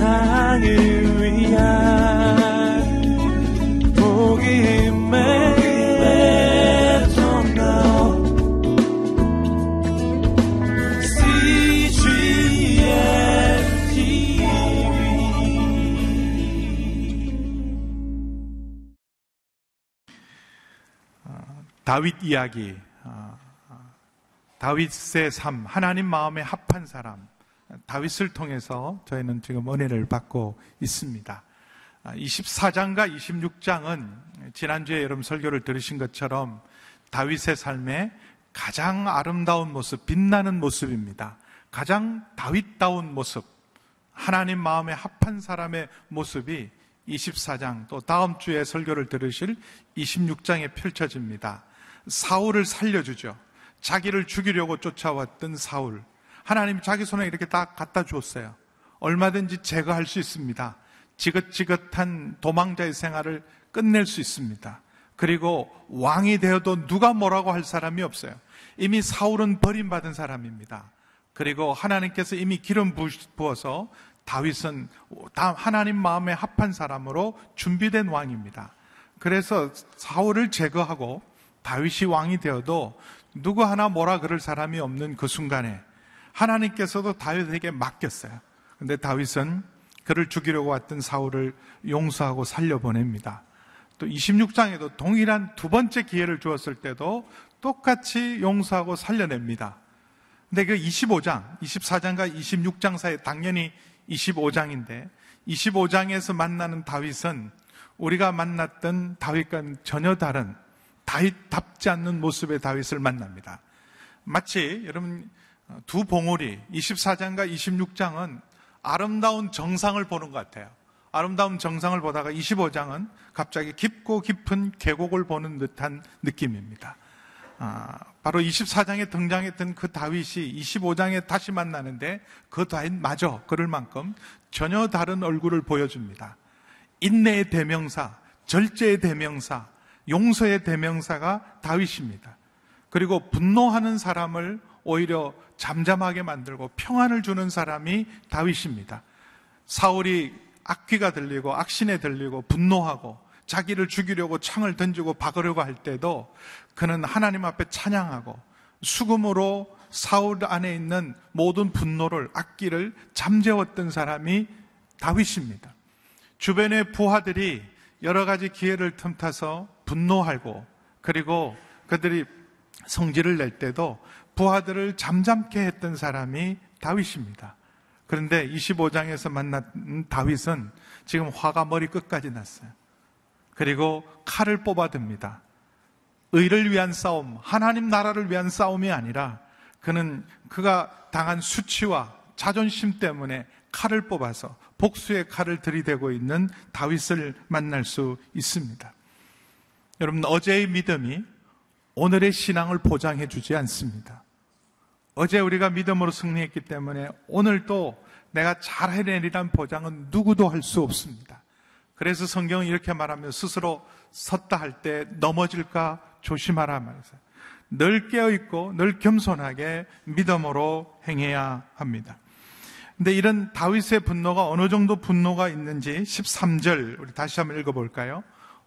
세상을 위한 복음의 다윗 이야기, 아, 다윗의 삶, 하나님 마음에 합한 사람, 다윗을 통해서 저희는 지금 은혜를 받고 있습니다. 24장과 아, 26장은 지난주에 여러분 설교를 들으신 것처럼 다윗의 삶의 가장 아름다운 모습, 빛나는 모습입니다. 가장 다윗다운 모습, 하나님 마음에 합한 사람의 모습이 24장 또 다음 주에 설교를 들으실 26장에 펼쳐집니다. 사울을 살려주죠. 자기를 죽이려고 쫓아왔던 사울. 하나님이 자기 손에 이렇게 딱 갖다 주었어요. 얼마든지 제거할 수 있습니다. 지긋지긋한 도망자의 생활을 끝낼 수 있습니다. 그리고 왕이 되어도 누가 뭐라고 할 사람이 없어요. 이미 사울은 버림받은 사람입니다. 그리고 하나님께서 이미 기름 부어서 다윗은 하나님 마음에 합한 사람으로 준비된 왕입니다. 그래서 사울을 제거하고 다윗이 왕이 되어도 누구 하나 뭐라 그럴 사람이 없는 그 순간에 하나님께서도 다윗에게 맡겼어요. 근데 다윗은 그를 죽이려고 왔던 사울을 용서하고 살려보냅니다. 또 26장에도 동일한 두 번째 기회를 주었을 때도 똑같이 용서하고 살려냅니다. 근데 그 25장, 24장과 26장 사이 당연히 25장인데 25장에서 만나는 다윗은 우리가 만났던 다윗과는 전혀 다른 다윗답지 않는 모습의 다윗을 만납니다. 마치 여러분 두 봉우리 24장과 26장은 아름다운 정상을 보는 것 같아요. 아름다운 정상을 보다가 25장은 갑자기 깊고 깊은 계곡을 보는 듯한 느낌입니다. 아, 바로 24장에 등장했던 그 다윗이 25장에 다시 만나는데 그 다윗 마저 그럴 만큼 전혀 다른 얼굴을 보여줍니다. 인내의 대명사, 절제의 대명사, 용서의 대명사가 다윗입니다. 그리고 분노하는 사람을 오히려 잠잠하게 만들고 평안을 주는 사람이 다윗입니다. 사울이 악귀가 들리고 악신에 들리고 분노하고 자기를 죽이려고 창을 던지고 박으려고 할 때도 그는 하나님 앞에 찬양하고 수금으로 사울 안에 있는 모든 분노를 악기를 잠재웠던 사람이 다윗입니다. 주변의 부하들이 여러 가지 기회를 틈타서 분노하고 그리고 그들이 성질을 낼 때도 부하들을 잠잠케 했던 사람이 다윗입니다. 그런데 25장에서 만난 다윗은 지금 화가 머리 끝까지 났어요. 그리고 칼을 뽑아듭니다. 의를 위한 싸움, 하나님 나라를 위한 싸움이 아니라 그는 그가 당한 수치와 자존심 때문에 칼을 뽑아서 복수의 칼을 들이대고 있는 다윗을 만날 수 있습니다. 여러분, 어제의 믿음이 오늘의 신앙을 보장해 주지 않습니다. 어제 우리가 믿음으로 승리했기 때문에 오늘도 내가 잘 해내리란 보장은 누구도 할 수 없습니다. 그래서 성경은 이렇게 말하며 스스로 섰다 할 때 넘어질까 조심하라 말해서 늘 깨어있고 늘 겸손하게 믿음으로 행해야 합니다. 근데 이런 다윗의 분노가 어느 정도 분노가 있는지 13절 우리 다시 한번 읽어볼까요?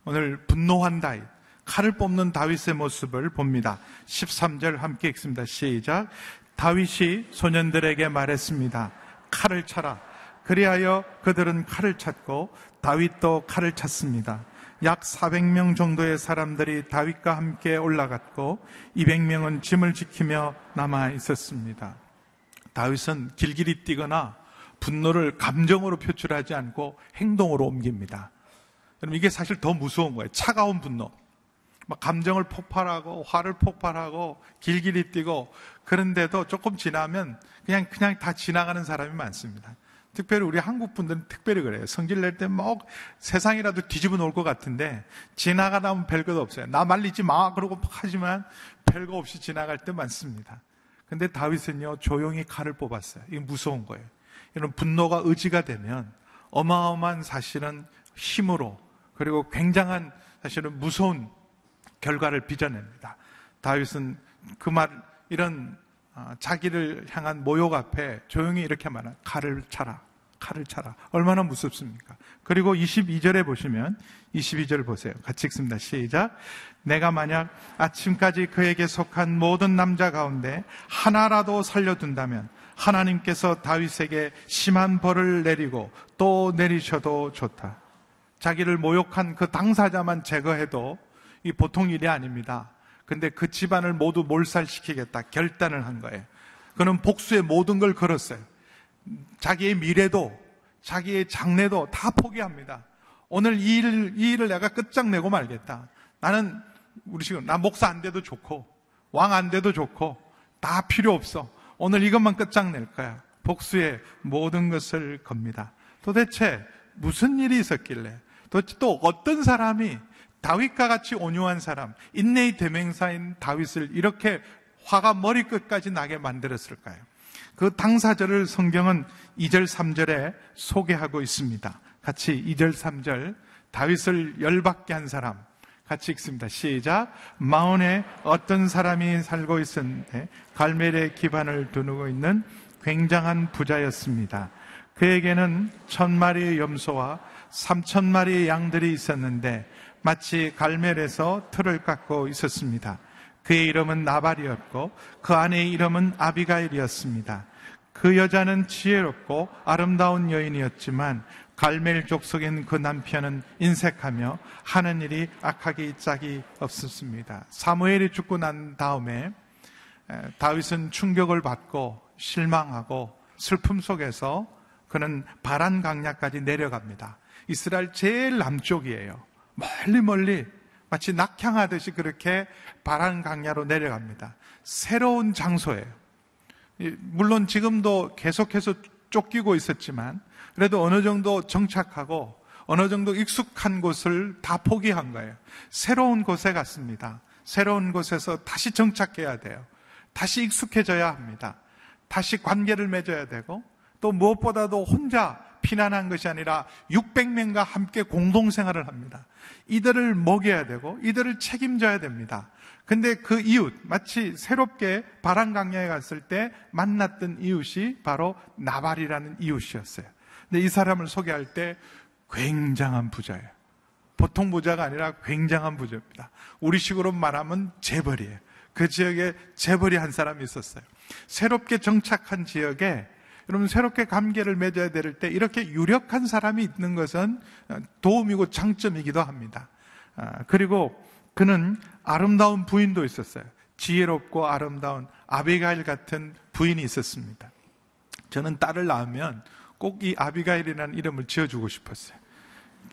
오늘 분노한 다윗, 칼을 뽑는 다윗의 모습을 봅니다. 13절 함께 읽습니다. 시작. 다윗이 소년들에게 말했습니다. 칼을 차라. 그리하여 그들은 칼을 찾고 다윗도 칼을 찾습니다. 약 400명 정도의 사람들이 다윗과 함께 올라갔고 200명은 짐을 지키며 남아 있었습니다. 다윗은 길길이 뛰거나 분노를 감정으로 표출하지 않고 행동으로 옮깁니다. 그럼 이게 사실 더 무서운 거예요. 차가운 분노. 막 감정을 폭발하고 화를 폭발하고 길길이 뛰고 그런데도 조금 지나면 그냥 그냥 다 지나가는 사람이 많습니다. 특별히 우리 한국 분들은 특별히 그래요. 성질 낼때뭐 세상이라도 뒤집어 놓을 것 같은데 지나가다 보면 별것 없어요. 나 말리지 마 그러고 하지만 별거 없이 지나갈 때 많습니다. 근데 다윗은요 조용히 칼을 뽑았어요. 이게 무서운 거예요. 이런 분노가 의지가 되면 어마어마한 사실은 힘으로 그리고 굉장한 사실은 무서운 결과를 빚어냅니다. 다윗은 그 말, 이런 아, 자기를 향한 모욕 앞에 조용히 이렇게 말한 칼을 차라. 칼을 차라. 얼마나 무섭습니까? 그리고 22절에 보시면 22절 보세요. 같이 읽습니다. 시작. 내가 만약 아침까지 그에게 속한 모든 남자 가운데 하나라도 살려둔다면 하나님께서 다윗에게 심한 벌을 내리고 또 내리셔도 좋다. 자기를 모욕한 그 당사자만 제거해도 이 보통 일이 아닙니다. 근데 그 집안을 모두 몰살시키겠다 결단을 한 거예요. 그는 복수의 모든 걸 걸었어요. 자기의 미래도 자기의 장래도 다 포기합니다. 오늘 이 일을, 이 일을 내가 끝장내고 말겠다. 나는 우리 지금 나 목사 안 돼도 좋고 왕 안 돼도 좋고 다 필요 없어. 오늘 이것만 끝장낼 거야. 복수의 모든 것을 겁니다. 도대체 무슨 일이 있었길래 도대체 또 어떤 사람이 다윗과 같이 온유한 사람, 인내의 대명사인 다윗을 이렇게 화가 머리끝까지 나게 만들었을까요? 그 당사자를 성경은 2절, 3절에 소개하고 있습니다. 같이 2절, 3절 다윗을 열받게 한 사람 같이 읽습니다. 시작. 마온에 어떤 사람이 살고 있었는데 갈멜의 기반을 두누고 있는 굉장한 부자였습니다. 그에게는 천 마리의 염소와 삼천 마리의 양들이 있었는데 마치 갈멜에서 틀을 깎고 있었습니다. 그의 이름은 나발이었고 그 아내의 이름은 아비가일이었습니다. 그 여자는 지혜롭고 아름다운 여인이었지만 갈멜 족속인 그 남편은 인색하며 하는 일이 악하기 짝이 없었습니다. 사무엘이 죽고 난 다음에 다윗은 충격을 받고 실망하고 슬픔 속에서 그는 바란 강야까지 내려갑니다. 이스라엘 제일 남쪽이에요. 멀리 멀리 마치 낙향하듯이 그렇게 바란 강야로 내려갑니다. 새로운 장소예요. 물론 지금도 계속해서 쫓기고 있었지만 그래도 어느 정도 정착하고 어느 정도 익숙한 곳을 다 포기한 거예요. 새로운 곳에 갔습니다. 새로운 곳에서 다시 정착해야 돼요. 다시 익숙해져야 합니다. 다시 관계를 맺어야 되고 또 무엇보다도 혼자 피난한 것이 아니라 600명과 함께 공동생활을 합니다. 이들을 먹여야 되고 이들을 책임져야 됩니다. 근데 그 이웃, 마치 새롭게 바람강야에 갔을 때 만났던 이웃이 바로 나발이라는 이웃이었어요. 근데 이 사람을 소개할 때 굉장한 부자예요. 보통 부자가 아니라 굉장한 부자입니다. 우리식으로 말하면 재벌이에요. 그 지역에 재벌이 한 사람이 있었어요. 새롭게 정착한 지역에 여러분 새롭게 관계를 맺어야 될 때 이렇게 유력한 사람이 있는 것은 도움이고 장점이기도 합니다. 아, 그리고 그는 아름다운 부인도 있었어요. 지혜롭고 아름다운 아비가일 같은 부인이 있었습니다. 저는 딸을 낳으면 꼭 이 아비가일이라는 이름을 지어주고 싶었어요.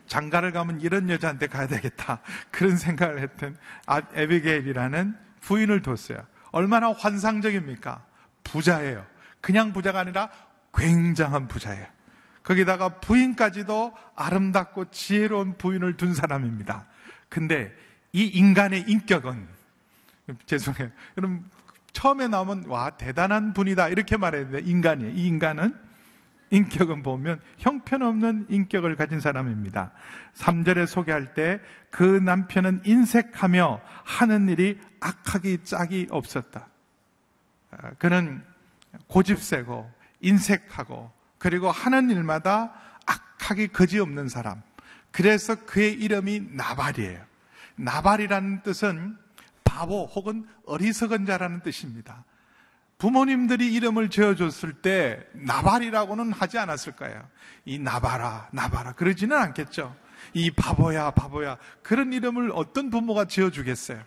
장가를 가면 이런 여자한테 가야 되겠다. 그런 생각을 했던 아비게일이라는 부인을 뒀어요. 얼마나 환상적입니까? 부자예요. 그냥 부자가 아니라 굉장한 부자예요. 거기다가 부인까지도 아름답고 지혜로운 부인을 둔 사람입니다. 근데 이 인간의 인격은 죄송해요. 여러분 처음에 나오면 와 대단한 분이다 이렇게 말해야 돼. 인간이에요. 이 인간은 인격은 보면 형편없는 인격을 가진 사람입니다. 3절에 소개할 때 그 남편은 인색하며 하는 일이 악하기 짝이 없었다. 아, 그는 고집세고 인색하고 그리고 하는 일마다 악하기 거지없는 사람. 그래서 그의 이름이 나발이에요. 나발이라는 뜻은 바보 혹은 어리석은 자라는 뜻입니다. 부모님들이 이름을 지어줬을 때 나발이라고는 하지 않았을 까요 이 나발아, 나발아 그러지는 않겠죠. 이 바보야, 바보야 그런 이름을 어떤 부모가 지어주겠어요.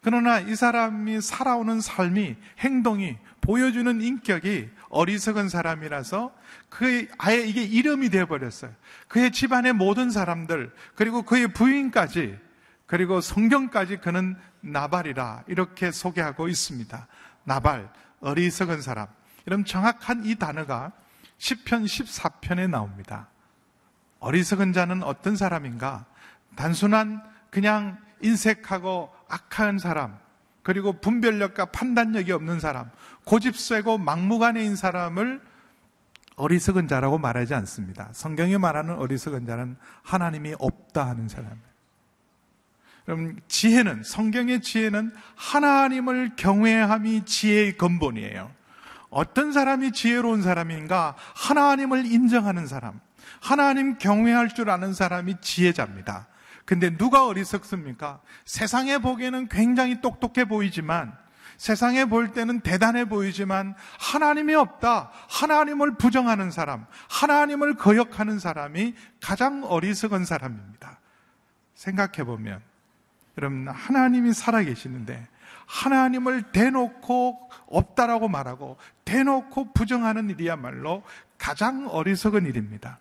그러나 이 사람이 살아오는 삶이 행동이 보여주는 인격이 어리석은 사람이라서 그의 아예 이게 이름이 되어 버렸어요. 그의 집안의 모든 사람들 그리고 그의 부인까지 그리고 성경까지 그는 나발이라 이렇게 소개하고 있습니다. 나발, 어리석은 사람. 이런 정확한 이 단어가 10편, 14편에 나옵니다. 어리석은 자는 어떤 사람인가? 단순한 그냥 인색하고 악한 사람, 그리고 분별력과 판단력이 없는 사람, 고집세고 막무가내인 사람을 어리석은 자라고 말하지 않습니다. 성경이 말하는 어리석은 자는 하나님이 없다 하는 사람이에요. 그럼 지혜는 성경의 지혜는 하나님을 경외함이 지혜의 근본이에요. 어떤 사람이 지혜로운 사람인가? 하나님을 인정하는 사람. 하나님 경외할 줄 아는 사람이 지혜자입니다. 근데 누가 어리석습니까? 세상에 보기에는 굉장히 똑똑해 보이지만 세상에 볼 때는 대단해 보이지만 하나님이 없다. 하나님을 부정하는 사람, 하나님을 거역하는 사람이 가장 어리석은 사람입니다. 생각해 보면 여러분 하나님이 살아 계시는데 하나님을 대놓고 없다라고 말하고 대놓고 부정하는 일이야말로 가장 어리석은 일입니다.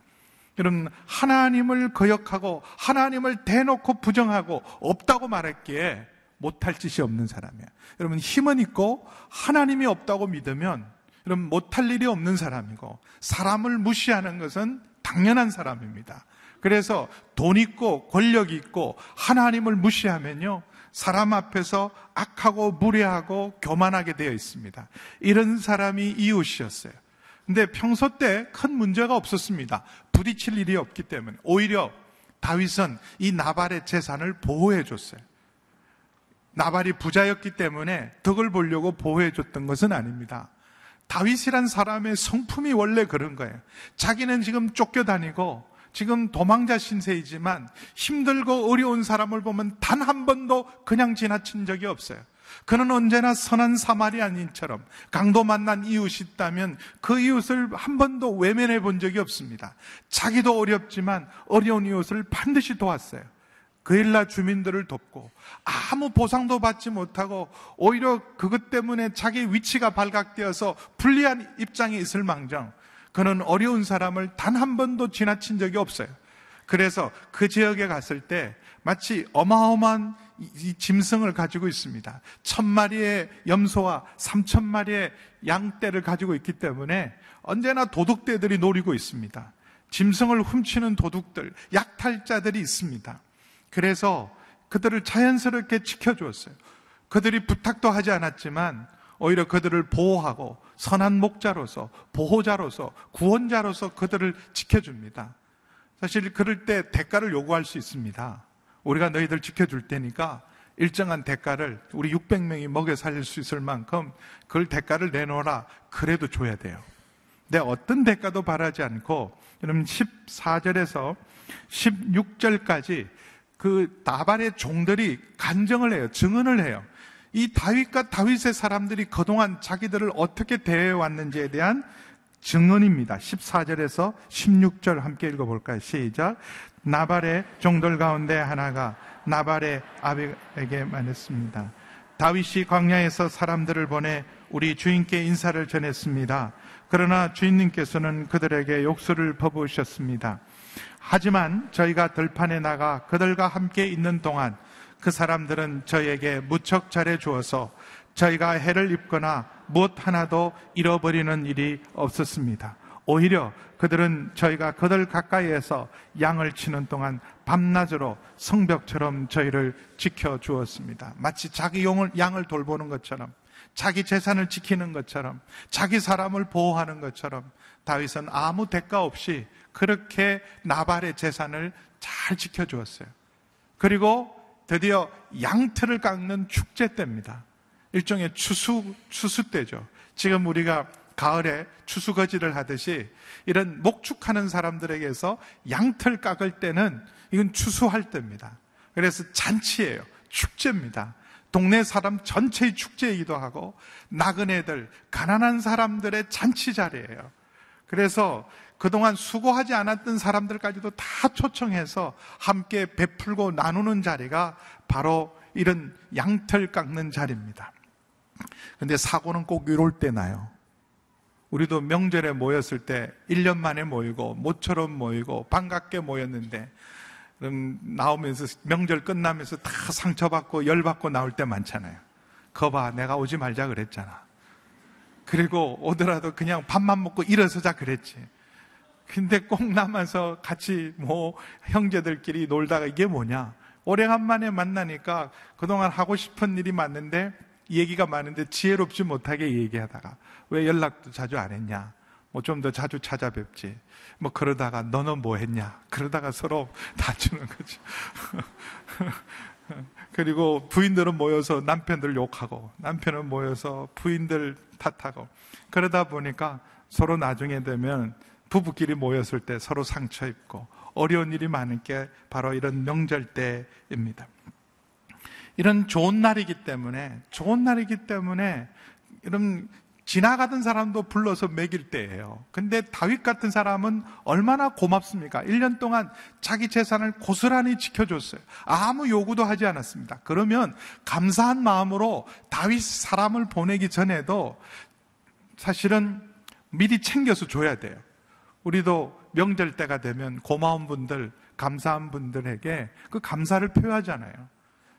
여러분 하나님을 거역하고 하나님을 대놓고 부정하고 없다고 말했기에 못할 짓이 없는 사람이야. 여러분 힘은 있고 하나님이 없다고 믿으면 여러분 못할 일이 없는 사람이고 사람을 무시하는 것은 당연한 사람입니다. 그래서 돈 있고 권력 있고 하나님을 무시하면요 사람 앞에서 악하고 무례하고 교만하게 되어 있습니다. 이런 사람이 이웃이었어요. 근데 평소 때 큰 문제가 없었습니다. 부딪힐 일이 없기 때문에 오히려 다윗은 이 나발의 재산을 보호해 줬어요. 나발이 부자였기 때문에 덕을 보려고 보호해 줬던 것은 아닙니다. 다윗이란 사람의 성품이 원래 그런 거예요. 자기는 지금 쫓겨다니고 지금 도망자 신세이지만 힘들고 어려운 사람을 보면 단 한 번도 그냥 지나친 적이 없어요. 그는 언제나 선한 사마리아인처럼 강도 만난 이웃이 있다면 그 이웃을 한 번도 외면해 본 적이 없습니다. 자기도 어렵지만 어려운 이웃을 반드시 도왔어요. 그일라 주민들을 돕고 아무 보상도 받지 못하고 오히려 그것 때문에 자기 위치가 발각되어서 불리한 입장에 있을 망정 그는 어려운 사람을 단 한 번도 지나친 적이 없어요. 그래서 그 지역에 갔을 때 마치 어마어마한 이 짐승을 가지고 있습니다. 천 마리의 염소와 삼천 마리의 양떼를 가지고 있기 때문에 언제나 도둑떼들이 노리고 있습니다. 짐승을 훔치는 도둑들, 약탈자들이 있습니다. 그래서 그들을 자연스럽게 지켜주었어요. 그들이 부탁도 하지 않았지만 오히려 그들을 보호하고 선한 목자로서 보호자로서 구원자로서 그들을 지켜줍니다. 사실 그럴 때 대가를 요구할 수 있습니다. 우리가 너희들 지켜줄 테니까 일정한 대가를 우리 600명이 먹여 살릴 수 있을 만큼 그걸 대가를 내놓아라. 그래도 줘야 돼요. 근데 어떤 대가도 바라지 않고 여러분 14절에서 16절까지 그 나발의 종들이 간정을 해요. 증언을 해요. 이 다윗과 다윗의 사람들이 그동안 자기들을 어떻게 대해왔는지에 대한 증언입니다. 14절에서 16절 함께 읽어볼까요? 시작. 나발의 종들 가운데 하나가 나발의 아비에게 말했습니다. 다윗이 광야에서 사람들을 보내 우리 주인께 인사를 전했습니다. 그러나 주인님께서는 그들에게 욕설을 퍼부으셨습니다. 하지만 저희가 들판에 나가 그들과 함께 있는 동안 그 사람들은 저에게 무척 잘해 주어서 저희가 해를 입거나 무엇 하나도 잃어버리는 일이 없었습니다. 오히려 그들은 저희가 그들 가까이에서 양을 치는 동안 밤낮으로 성벽처럼 저희를 지켜 주었습니다. 마치 자기 용을, 양을 돌보는 것처럼 자기 재산을 지키는 것처럼 자기 사람을 보호하는 것처럼 다윗은 아무 대가 없이 그렇게 나발의 재산을 잘 지켜주었어요. 그리고 드디어 양털을 깎는 축제 때입니다. 일종의 추수, 추수 때죠. 지금 우리가 가을에 추수거지를 하듯이 이런 목축하는 사람들에게서 양털 깎을 때는 이건 추수할 때입니다. 그래서 잔치예요. 축제입니다. 동네 사람 전체의 축제이기도 하고 나그네들, 가난한 사람들의 잔치 자리예요. 그래서 그동안 수고하지 않았던 사람들까지도 다 초청해서 함께 베풀고 나누는 자리가 바로 이런 양털 깎는 자리입니다. 근데 사고는 꼭 이럴 때 나요. 우리도 명절에 모였을 때 1년 만에 모이고 모처럼 모이고 반갑게 모였는데 음, 나오면서 명절 끝나면서 다 상처받고 열받고 나올 때 많잖아요. 거봐 내가 오지 말자 그랬잖아. 그리고 오더라도 그냥 밥만 먹고 일어서자 그랬지. 근데 꼭 남아서 같이 뭐 형제들끼리 놀다가 이게 뭐냐. 오래간만에 만나니까 그동안 하고 싶은 일이 많은데 얘기가 많은데 지혜롭지 못하게 얘기하다가 왜 연락도 자주 안 했냐. 뭐 좀 더 자주 찾아뵙지. 뭐 그러다가 너는 뭐 했냐. 그러다가 서로 다투는 거죠. 그리고 부인들은 모여서 남편들 욕하고 남편은 모여서 부인들 탓하고 그러다 보니까 서로 나중에 되면 부부끼리 모였을 때 서로 상처 입고 어려운 일이 많은 게 바로 이런 명절 때입니다. 이런 좋은 날이기 때문에 좋은 날이기 때문에 이런 지나가던 사람도 불러서 먹일 때예요. 근데 다윗 같은 사람은 얼마나 고맙습니까? 1년 동안 자기 재산을 고스란히 지켜줬어요. 아무 요구도 하지 않았습니다. 그러면 감사한 마음으로 다윗 사람을 보내기 전에도 사실은 미리 챙겨서 줘야 돼요. 우리도 명절 때가 되면 고마운 분들, 감사한 분들에게 그 감사를 표하잖아요.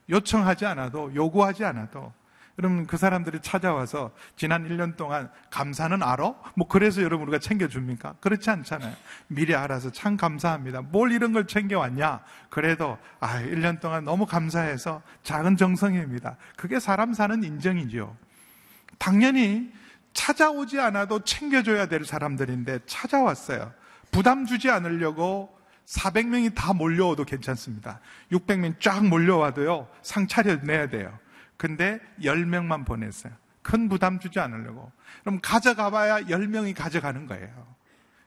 요청하지 않아도, 요구하지 않아도 그러면 그 사람들이 찾아와서 지난 1년 동안 감사는 알아? 뭐 그래서 여러분 우리가 챙겨줍니까? 그렇지 않잖아요. 미리 알아서 참 감사합니다. 뭘 이런 걸 챙겨왔냐? 그래도 아 1년 동안 너무 감사해서 작은 정성입니다. 그게 사람 사는 인정이죠. 당연히 찾아오지 않아도 챙겨줘야 될 사람들인데 찾아왔어요. 부담 주지 않으려고 400명이 다 몰려와도 괜찮습니다. 600명 쫙 몰려와도요, 상 차려내야 돼요. 근데 10명만 보냈어요. 큰 부담 주지 않으려고. 그럼 가져가 봐야 10명이 가져가는 거예요.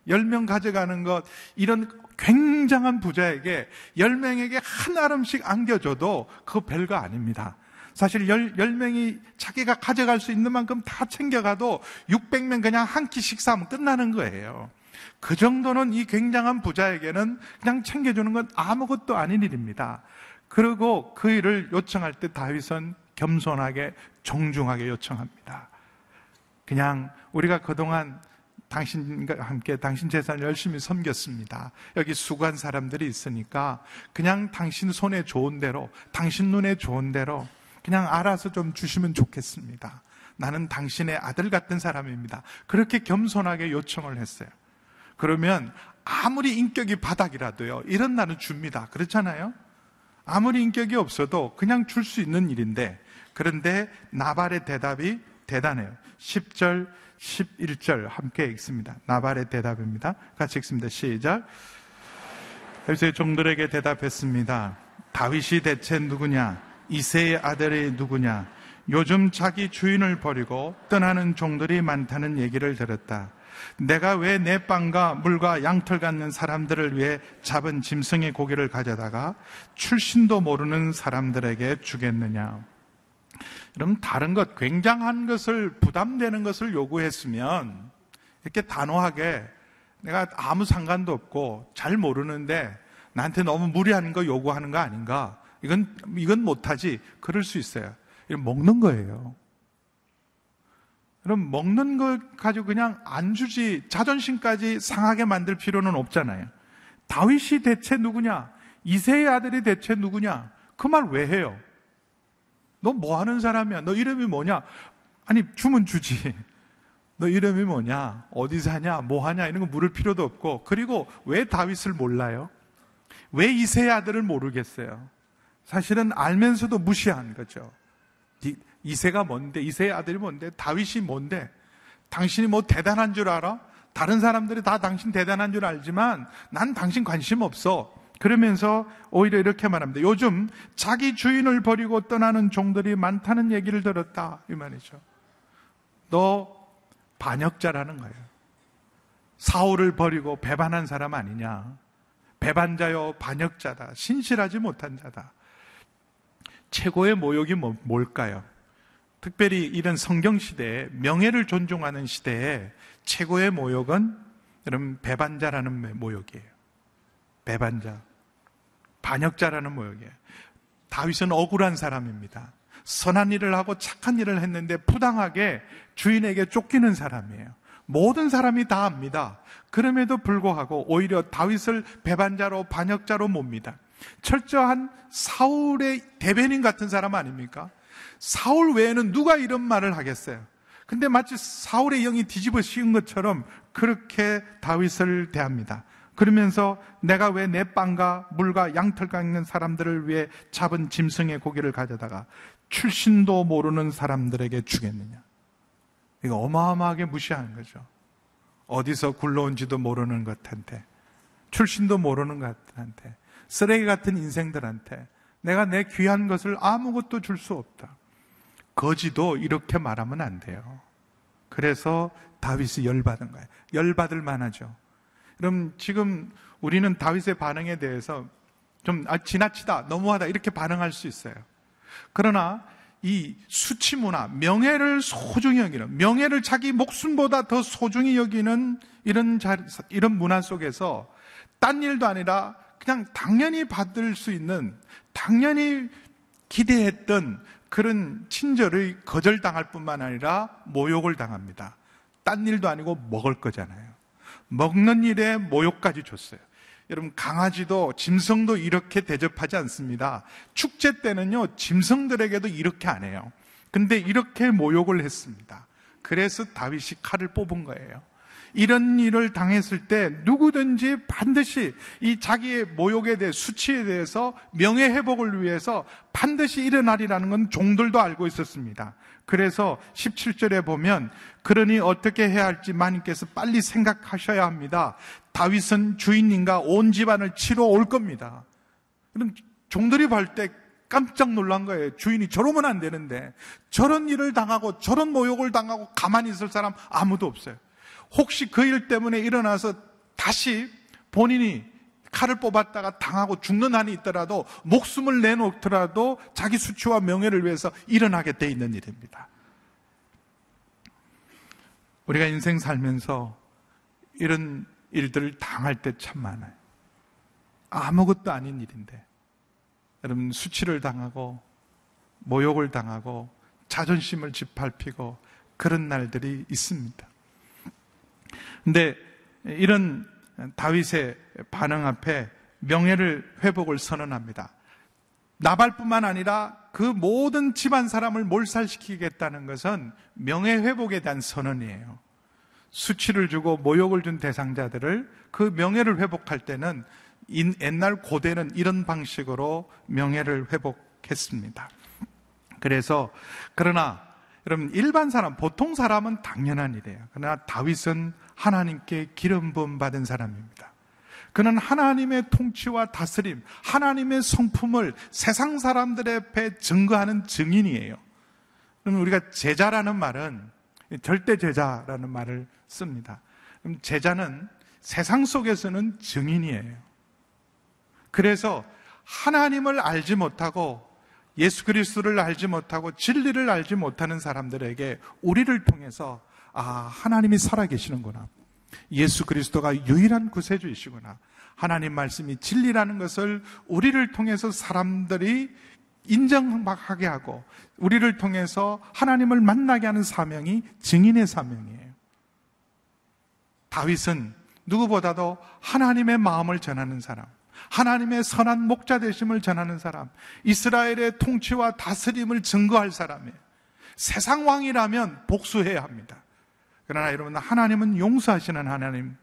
10명 가져가는 것, 이런 굉장한 부자에게 10명에게 한 알음씩 안겨줘도 그거 별거 아닙니다. 사실 10, 10명이 자기가 가져갈 수 있는 만큼 다 챙겨가도 600명 그냥 한끼 식사하면 끝나는 거예요. 그 정도는 이 굉장한 부자에게는 그냥 챙겨주는 건 아무것도 아닌 일입니다. 그리고 그 일을 요청할 때 다윗은 겸손하게 정중하게 요청합니다. 그냥 우리가 그동안 당신과 함께 당신 재산을 열심히 섬겼습니다. 여기 수고한 사람들이 있으니까 그냥 당신 손에 좋은 대로, 당신 눈에 좋은 대로 그냥 알아서 좀 주시면 좋겠습니다. 나는 당신의 아들 같은 사람입니다. 그렇게 겸손하게 요청을 했어요. 그러면 아무리 인격이 바닥이라도요, 이런 날은 줍니다. 그렇잖아요? 아무리 인격이 없어도 그냥 줄 수 있는 일인데 그런데 나발의 대답이 대단해요. 10절, 11절 함께 읽습니다. 나발의 대답입니다. 같이 읽습니다. 시작. 에브의 종들에게 대답했습니다. 다윗이 대체 누구냐? 이세의 아들이 누구냐? 요즘 자기 주인을 버리고 떠나는 종들이 많다는 얘기를 들었다. 내가 왜 내 빵과 물과 양털 갖는 사람들을 위해 잡은 짐승의 고기를 가져다가 출신도 모르는 사람들에게 주겠느냐? 그럼 다른 것, 굉장한 것을 부담되는 것을 요구했으면 이렇게 단호하게 내가 아무 상관도 없고 잘 모르는데 나한테 너무 무리한 거 요구하는 거 아닌가? 이건, 이건 못하지. 그럴 수 있어요. 먹는 거예요. 그럼 먹는 것 가지고 그냥 안 주지 자존심까지 상하게 만들 필요는 없잖아요. 다윗이 대체 누구냐? 이세의 아들이 대체 누구냐? 그 말 왜 해요? 너 뭐 하는 사람이야? 너 이름이 뭐냐? 아니, 주면 주지. 너 이름이 뭐냐? 어디 사냐? 뭐 하냐? 이런 거 물을 필요도 없고. 그리고 왜 다윗을 몰라요? 왜 이세의 아들을 모르겠어요? 사실은 알면서도 무시한 거죠. 이세가 뭔데? 이세의 아들이 뭔데? 다윗이 뭔데? 당신이 뭐 대단한 줄 알아? 다른 사람들이 다 당신 대단한 줄 알지만 난 당신 관심 없어. 그러면서 오히려 이렇게 말합니다. 요즘 자기 주인을 버리고 떠나는 종들이 많다는 얘기를 들었다. 이 말이죠. 너 반역자라는 거예요. 사울을 버리고 배반한 사람 아니냐. 배반자요, 반역자다. 신실하지 못한 자다. 최고의 모욕이 뭐, 뭘까요? 특별히 이런 성경 시대에 명예를 존중하는 시대에 최고의 모욕은 여러분 배반자라는 모욕이에요. 배반자. 반역자라는 모욕이에요. 다윗은 억울한 사람입니다. 선한 일을 하고 착한 일을 했는데 부당하게 주인에게 쫓기는 사람이에요. 모든 사람이 다 압니다. 그럼에도 불구하고 오히려 다윗을 배반자로 반역자로 봅니다. 철저한 사울의 대변인 같은 사람 아닙니까? 사울 외에는 누가 이런 말을 하겠어요? 근데 마치 사울의 영이 뒤집어 씌운 것처럼 그렇게 다윗을 대합니다. 그러면서 내가 왜 내 빵과 물과 양털 깎는 사람들을 위해 잡은 짐승의 고기를 가져다가 출신도 모르는 사람들에게 주겠느냐. 이거 어마어마하게 무시하는 거죠. 어디서 굴러온지도 모르는 것한테, 출신도 모르는 것한테, 쓰레기 같은 인생들한테 내가 내 귀한 것을 아무것도 줄 수 없다. 거지도 이렇게 말하면 안 돼요. 그래서 다윗이 열받은 거예요. 열받을 만하죠. 그럼 지금 우리는 다윗의 반응에 대해서 좀 아, 지나치다, 너무하다 이렇게 반응할 수 있어요. 그러나 이 수치 문화, 명예를 소중히 여기는, 명예를 자기 목숨보다 더 소중히 여기는 이런 자, 이런 문화 속에서 딴 일도 아니라 그냥 당연히 받을 수 있는, 당연히 기대했던 그런 친절의 거절당할 뿐만 아니라 모욕을 당합니다. 딴 일도 아니고 먹을 거잖아요. 먹는 일에 모욕까지 줬어요. 여러분 강아지도 짐승도 이렇게 대접하지 않습니다. 축제 때는요 짐승들에게도 이렇게 안 해요. 근데 이렇게 모욕을 했습니다. 그래서 다윗이 칼을 뽑은 거예요. 이런 일을 당했을 때 누구든지 반드시 이 자기의 모욕에 대해 수치에 대해서 명예 회복을 위해서 반드시 일어나리라는 건 종들도 알고 있었습니다. 그래서 17절에 보면 그러니 어떻게 해야 할지 마님께서 빨리 생각하셔야 합니다. 다윗은 주인님과 온 집안을 치러 올 겁니다. 그럼 종들이 볼 때 깜짝 놀란 거예요. 주인이 저러면 안 되는데 저런 일을 당하고 저런 모욕을 당하고 가만히 있을 사람 아무도 없어요. 혹시 그 일 때문에 일어나서 다시 본인이 칼을 뽑았다가 당하고 죽는 한이 있더라도 목숨을 내놓더라도 자기 수치와 명예를 위해서 일어나게 돼 있는 일입니다. 우리가 인생 살면서 이런 일들을 당할 때 참 많아요. 아무것도 아닌 일인데. 여러분, 수치를 당하고, 모욕을 당하고, 자존심을 짓밟히고, 그런 날들이 있습니다. 근데 이런 다윗의 반응 앞에 명예를 회복을 선언합니다. 나발뿐만 아니라 그 모든 집안 사람을 몰살시키겠다는 것은 명예 회복에 대한 선언이에요. 수치를 주고 모욕을 준 대상자들을 그 명예를 회복할 때는 옛날 고대는 이런 방식으로 명예를 회복했습니다. 그래서 그러나 여러분 일반 사람 보통 사람은 당연한 일이에요. 그러나 다윗은 하나님께 기름 부음 받은 사람입니다. 그는 하나님의 통치와 다스림, 하나님의 성품을 세상 사람들 앞에 증거하는 증인이에요. 그럼 우리가 제자라는 말은 절대 제자라는 말을 씁니다. 그럼 제자는 세상 속에서는 증인이에요. 그래서 하나님을 알지 못하고 예수 그리스도를 알지 못하고 진리를 알지 못하는 사람들에게 우리를 통해서 아, 하나님이 살아계시는구나. 예수 그리스도가 유일한 구세주이시구나. 하나님 말씀이 진리라는 것을 우리를 통해서 사람들이 인정하게 하고 우리를 통해서 하나님을 만나게 하는 사명이 증인의 사명이에요. 다윗은 누구보다도 하나님의 마음을 전하는 사람, 하나님의 선한 목자 되심을 전하는 사람, 이스라엘의 통치와 다스림을 증거할 사람이에요. 세상 왕이라면 복수해야 합니다. 그러나 여러분, 하나님은 용서하시는 하나님,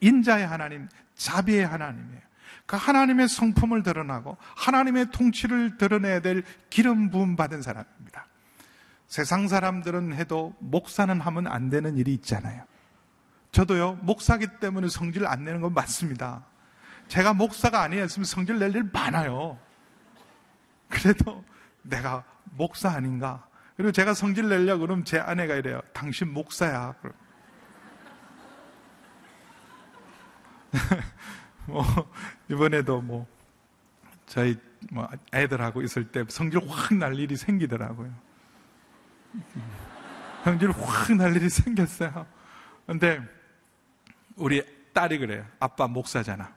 인자의 하나님, 자비의 하나님이에요. 그 하나님의 성품을 드러나고 하나님의 통치를 드러내야 될 기름 부음 받은 사람입니다. 세상 사람들은 해도 목사는 하면 안 되는 일이 있잖아요. 저도요, 목사기 때문에 성질 안 내는 건 맞습니다. 제가 목사가 아니었으면 성질 낼 일 많아요. 그래도 내가 목사 아닌가? 그리고 제가 성질 내려고 그러면 제 아내가 이래요. 당신 목사야. 뭐, 이번에도 뭐, 저희 뭐 애들하고 있을 때 성질 확 날 일이 생기더라고요. 성질 확 날 일이 생겼어요. 근데 우리 딸이 그래요. 아빠 목사잖아.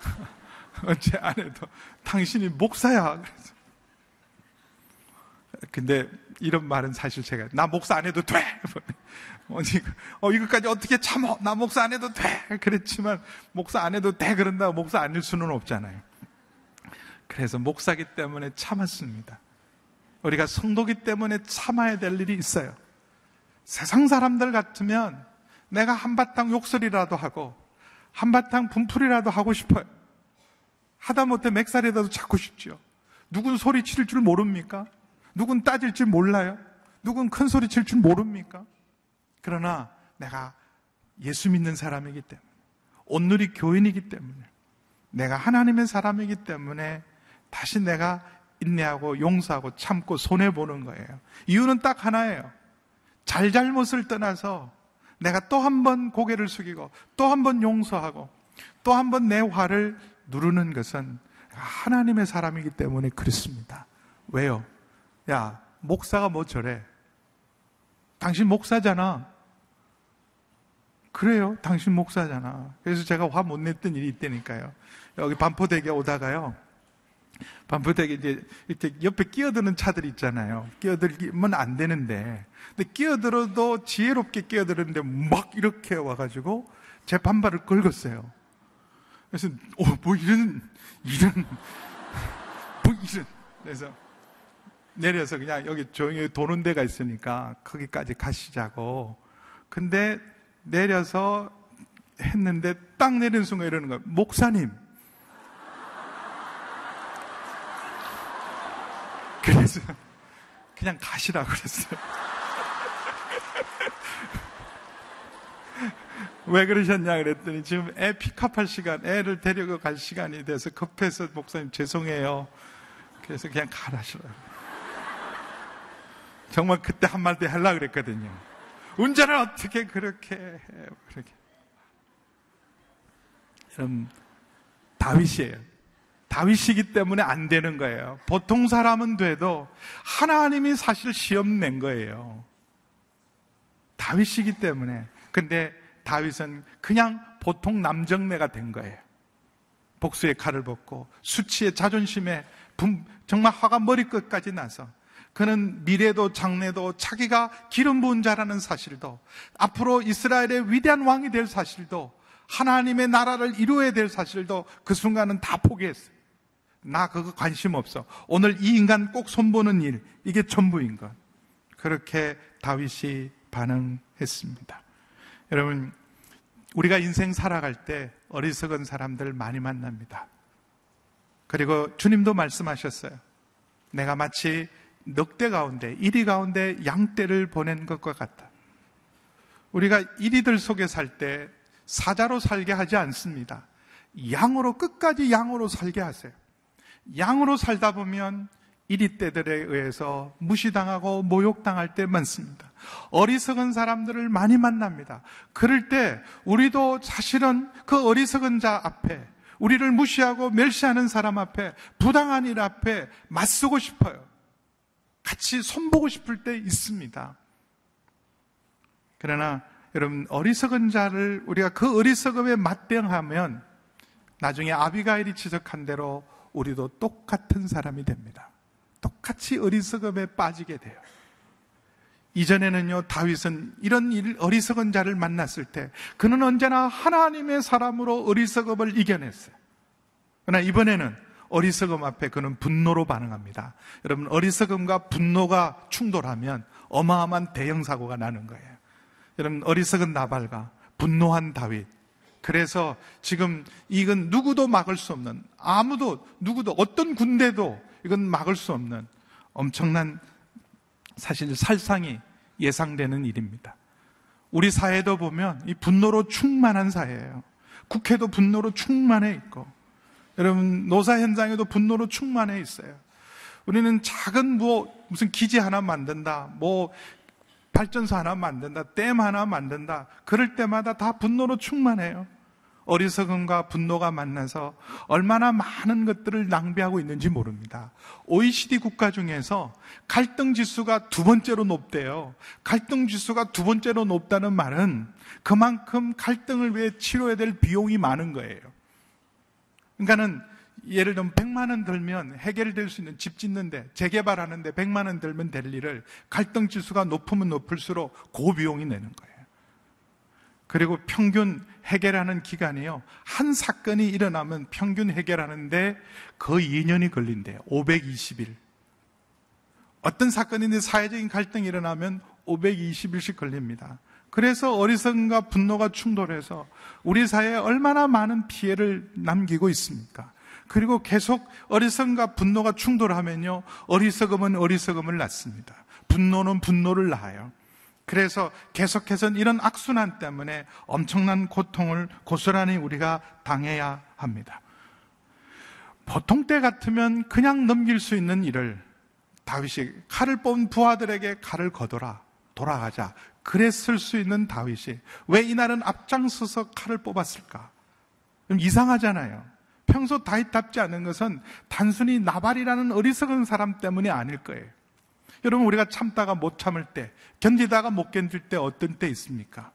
제 아내도 당신이 목사야. 그래서 근데 이런 말은 사실 제가 나 목사 안 해도 돼. 어, 이거까지 어떻게 참어? 나 목사 안 해도 돼. 그랬지만 목사 안 해도 돼 그런다고 목사 아닐 수는 없잖아요. 그래서 목사기 때문에 참았습니다. 우리가 성도기 때문에 참아야 될 일이 있어요. 세상 사람들 같으면 내가 한바탕 욕설이라도 하고 한바탕 분풀이라도 하고 싶어요. 하다못해 맥살이라도 찾고 싶지요. 누군 소리 칠 줄 모릅니까? 누군 따질 줄 몰라요? 누군 큰 소리 칠 줄 모릅니까? 그러나 내가 예수 믿는 사람이기 때문에, 온누리 교인이기 때문에, 내가 하나님의 사람이기 때문에 다시 내가 인내하고 용서하고 참고 손해보는 거예요. 이유는 딱 하나예요. 잘잘못을 떠나서 내가 또 한 번 고개를 숙이고 또 한 번 용서하고 또 한 번 내 화를 누르는 것은 하나님의 사람이기 때문에 그렇습니다. 왜요? 야, 목사가 뭐 저래? 당신 목사잖아. 그래요. 당신 목사잖아. 그래서 제가 화 못 냈던 일이 있다니까요. 여기 반포대교 오다가요. 반포대교 이제 이렇게 옆에 끼어드는 차들 있잖아요. 끼어들면 안 되는데. 근데 끼어들어도 지혜롭게 끼어들었는데 막 이렇게 와가지고 제 반발을 긁었어요. 그래서, 어, 뭐 이런, 이런, 뭐 이런. 그래서 내려서 그냥 여기 조용히 도는 데가 있으니까 거기까지 가시자고. 근데 내려서 했는데 딱 내리는 순간 이러는 거예요. 목사님. 그래서 그냥 가시라고 그랬어요. 왜 그러셨냐 그랬더니 지금 애 픽업할 시간, 애를 데리고 갈 시간이 돼서 급해서 목사님 죄송해요. 그래서 그냥 가라시라고. 정말 그때 한마디 하려고 그랬거든요. 운전을 어떻게 그렇게 해요? 그렇게. 여러분, 다윗이에요. 다윗이기 때문에 안 되는 거예요. 보통 사람은 돼도 하나님이 사실 시험 낸 거예요. 다윗이기 때문에. 근데 다윗은 그냥 보통 남정네가 된 거예요. 복수의 칼을 벗고 수치의 자존심에 정말 화가 머리끝까지 나서 그는 미래도 장래도 자기가 기름 부은 자라는 사실도 앞으로 이스라엘의 위대한 왕이 될 사실도 하나님의 나라를 이루어야 될 사실도 그 순간은 다 포기했어요. 나 그거 관심 없어. 오늘 이 인간 꼭 손보는 일, 이게 전부인 것. 그렇게 다윗이 반응했습니다. 여러분, 우리가 인생 살아갈 때 어리석은 사람들 많이 만납니다. 그리고 주님도 말씀하셨어요. 내가 마치 넉대 가운데, 이리 가운데 양떼를 보낸 것과 같다. 우리가 이리들 속에 살 때 사자로 살게 하지 않습니다. 양으로 끝까지 양으로 살게 하세요. 양으로 살다 보면 이리떼들에 의해서 무시당하고 모욕당할 때 많습니다. 어리석은 사람들을 많이 만납니다. 그럴 때 우리도 사실은 그 어리석은 자 앞에 우리를 무시하고 멸시하는 사람 앞에 부당한 일 앞에 맞서고 싶어요. 같이 손보고 싶을 때 있습니다. 그러나 여러분 어리석은 자를 우리가 그 어리석음에 맞대응하면 나중에 아비가일이 지적한 대로 우리도 똑같은 사람이 됩니다. 똑같이 어리석음에 빠지게 돼요. 이전에는요, 다윗은 이런 일, 어리석은 자를 만났을 때, 그는 언제나 하나님의 사람으로 어리석음을 이겨냈어요. 그러나 이번에는 어리석음 앞에 그는 분노로 반응합니다. 여러분, 어리석음과 분노가 충돌하면 어마어마한 대형사고가 나는 거예요. 여러분, 어리석은 나발과 분노한 다윗. 그래서 지금 이건 누구도 막을 수 없는, 아무도, 누구도, 어떤 군대도 이건 막을 수 없는 엄청난 사실 살상이 예상되는 일입니다. 우리 사회도 보면 이 분노로 충만한 사회예요. 국회도 분노로 충만해 있고, 여러분, 노사 현장에도 분노로 충만해 있어요. 우리는 작은 뭐, 무슨 기지 하나 만든다, 뭐, 발전소 하나 만든다, 댐 하나 만든다. 그럴 때마다 다 분노로 충만해요. 어리석음과 분노가 만나서 얼마나 많은 것들을 낭비하고 있는지 모릅니다. OECD 국가 중에서 갈등 지수가 두 번째로 높대요. 갈등 지수가 두 번째로 높다는 말은 그만큼 갈등을 위해 치료해야 될 비용이 많은 거예요. 그러니까는 예를 들면 100만 원 들면 해결될 수 있는 집 짓는데 재개발하는데 100만 원 들면 될 일을 갈등 지수가 높으면 높을수록 고비용이 내는 거예요. 그리고 평균 해결하는 기간이요. 한 사건이 일어나면 평균 해결하는데 거의 2년이 걸린대요. 520일. 어떤 사건인데 사회적인 갈등이 일어나면 520일씩 걸립니다. 그래서 어리석음과 분노가 충돌해서 우리 사회에 얼마나 많은 피해를 남기고 있습니까? 그리고 계속 어리석음과 분노가 충돌하면요. 어리석음은 어리석음을 낳습니다. 분노는 분노를 낳아요. 그래서 계속해서 이런 악순환 때문에 엄청난 고통을 고스란히 우리가 당해야 합니다. 보통 때 같으면 그냥 넘길 수 있는 일을 다윗이 칼을 뽑은 부하들에게 칼을 거둬라. 돌아가자. 그랬을 수 있는 다윗이 왜 이날은 앞장서서 칼을 뽑았을까? 좀 이상하잖아요. 평소 다윗답지 않은 것은 단순히 나발이라는 어리석은 사람 때문이 아닐 거예요. 여러분 우리가 참다가 못 참을 때, 견디다가 못 견딜 때 어떤 때 있습니까?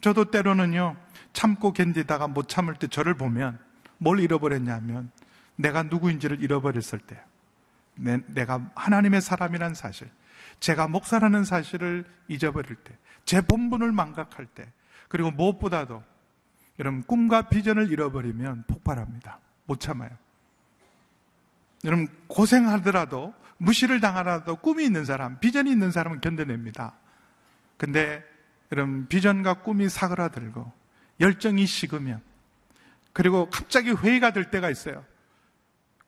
저도 때로는요 참고 견디다가 못 참을 때 저를 보면 뭘 잃어버렸냐면 내가 누구인지를 잃어버렸을 때, 내, 내가 하나님의 사람이란 사실, 제가 목사라는 사실을 잊어버릴 때, 제 본분을 망각할 때, 그리고 무엇보다도 여러분 꿈과 비전을 잃어버리면 폭발합니다. 못 참아요. 여러분 고생하더라도 무시를 당하더라도 꿈이 있는 사람, 비전이 있는 사람은 견뎌냅니다. 근데 여러분 비전과 꿈이 사그라들고 열정이 식으면 그리고 갑자기 회의가 될 때가 있어요.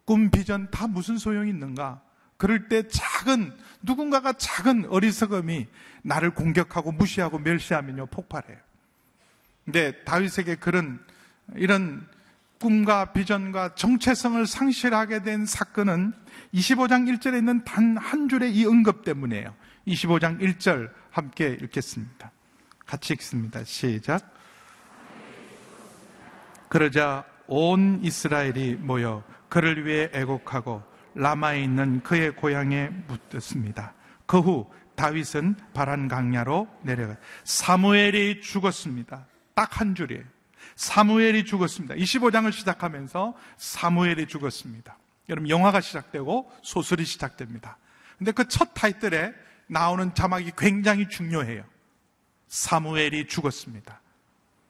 꿈, 비전 다 무슨 소용이 있는가? 그럴 때 작은 누군가가 작은 어리석음이 나를 공격하고 무시하고 멸시하면요 폭발해요. 근데 다윗에게 그런 이런 꿈과 비전과 정체성을 상실하게 된 사건은 25장 1절에 있는 단 한 줄의 이 언급 때문이에요. 25장 1절 함께 읽겠습니다. 같이 읽습니다. 시작. 그러자 온 이스라엘이 모여 그를 위해 애곡하고 라마에 있는 그의 고향에 묻었습니다. 그 후 다윗은 바란 강야로 내려가 사무엘이 죽었습니다. 딱 한 줄이에요. 사무엘이 죽었습니다. 25장을 시작하면서 사무엘이 죽었습니다. 여러분 영화가 시작되고 소설이 시작됩니다. 근데 그 첫 타이틀에 나오는 자막이 굉장히 중요해요. 사무엘이 죽었습니다.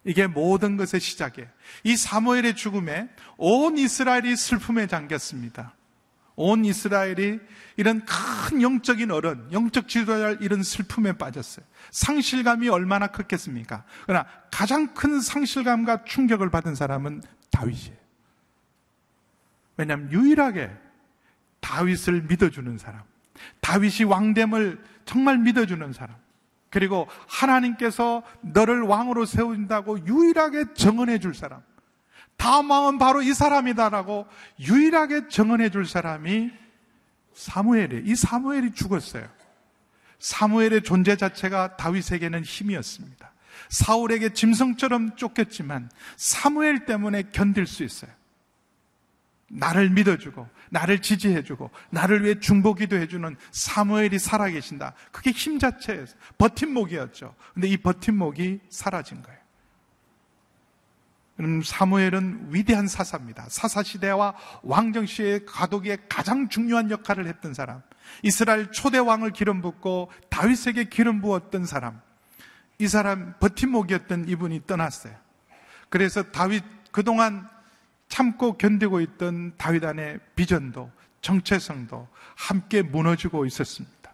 이게 모든 것의 시작이에요. 이 사무엘의 죽음에 온 이스라엘이 슬픔에 잠겼습니다. 온 이스라엘이 이런 큰 영적인 어른, 영적 지도자를 이런 슬픔에 빠졌어요. 상실감이 얼마나 컸겠습니까? 그러나 가장 큰 상실감과 충격을 받은 사람은 다윗이에요. 왜냐하면 유일하게 다윗을 믿어주는 사람, 다윗이 왕됨을 정말 믿어주는 사람, 그리고 하나님께서 너를 왕으로 세운다고 유일하게 정언해 줄 사람, 다음 왕은 바로 이 사람이다라고 유일하게 정언해 줄 사람이 사무엘이에요. 이 사무엘이 죽었어요. 사무엘의 존재 자체가 다윗에게는 힘이었습니다. 사울에게 짐승처럼 쫓겼지만 사무엘 때문에 견딜 수 있어요. 나를 믿어주고 나를 지지해주고 나를 위해 중보기도 해주는 사무엘이 살아계신다. 그게 힘 자체예요. 버팀목이었죠. 근데 이 버팀목이 사라진 거예요. 사무엘은 위대한 사사입니다. 사사 시대와 왕정 시의 가독에 가장 중요한 역할을 했던 사람. 이스라엘 초대 왕을 기름 붓고 다윗에게 기름 부었던 사람. 이 사람 버팀목이었던 이분이 떠났어요. 그래서 다윗 그동안 참고 견디고 있던 다윗 안의 비전도 정체성도 함께 무너지고 있었습니다.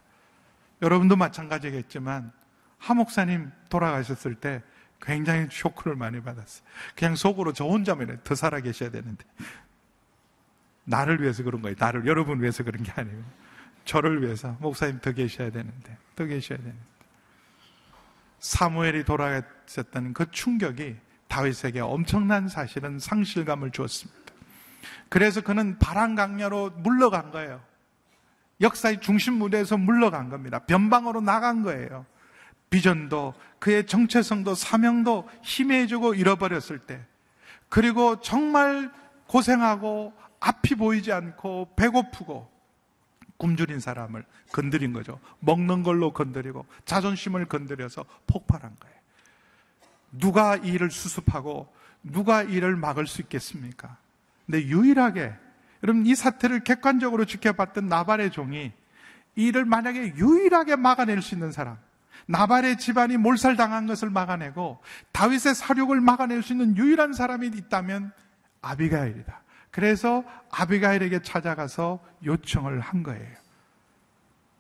여러분도 마찬가지겠지만 하 목사님 돌아가셨을 때 굉장히 쇼크를 많이 받았어요. 그냥 속으로 저 혼자면 더 살아 계셔야 되는데. 나를 위해서 그런 거예요. 나를, 여러분 위해서 그런 게 아니에요. 저를 위해서. 목사님 더 계셔야 되는데. 더 계셔야 되는데. 사무엘이 돌아갔었다는 그 충격이 다윗에게 엄청난 사실은 상실감을 주었습니다. 그래서 그는 바람 강야로 물러간 거예요. 역사의 중심 무대에서 물러간 겁니다. 변방으로 나간 거예요. 비전도 그의 정체성도 사명도 희미해지고 잃어버렸을 때 그리고 정말 고생하고 앞이 보이지 않고 배고프고 굶주린 사람을 건드린 거죠. 먹는 걸로 건드리고 자존심을 건드려서 폭발한 거예요. 누가 이 일을 수습하고 누가 이를 막을 수 있겠습니까? 근데 유일하게 여러분 이 사태를 객관적으로 지켜봤던 나발의 종이 이 일을 만약에 유일하게 막아낼 수 있는 사람 나발의 집안이 몰살당한 것을 막아내고 다윗의 사륙을 막아낼 수 있는 유일한 사람이 있다면 아비가일이다. 그래서 아비가일에게 찾아가서 요청을 한 거예요.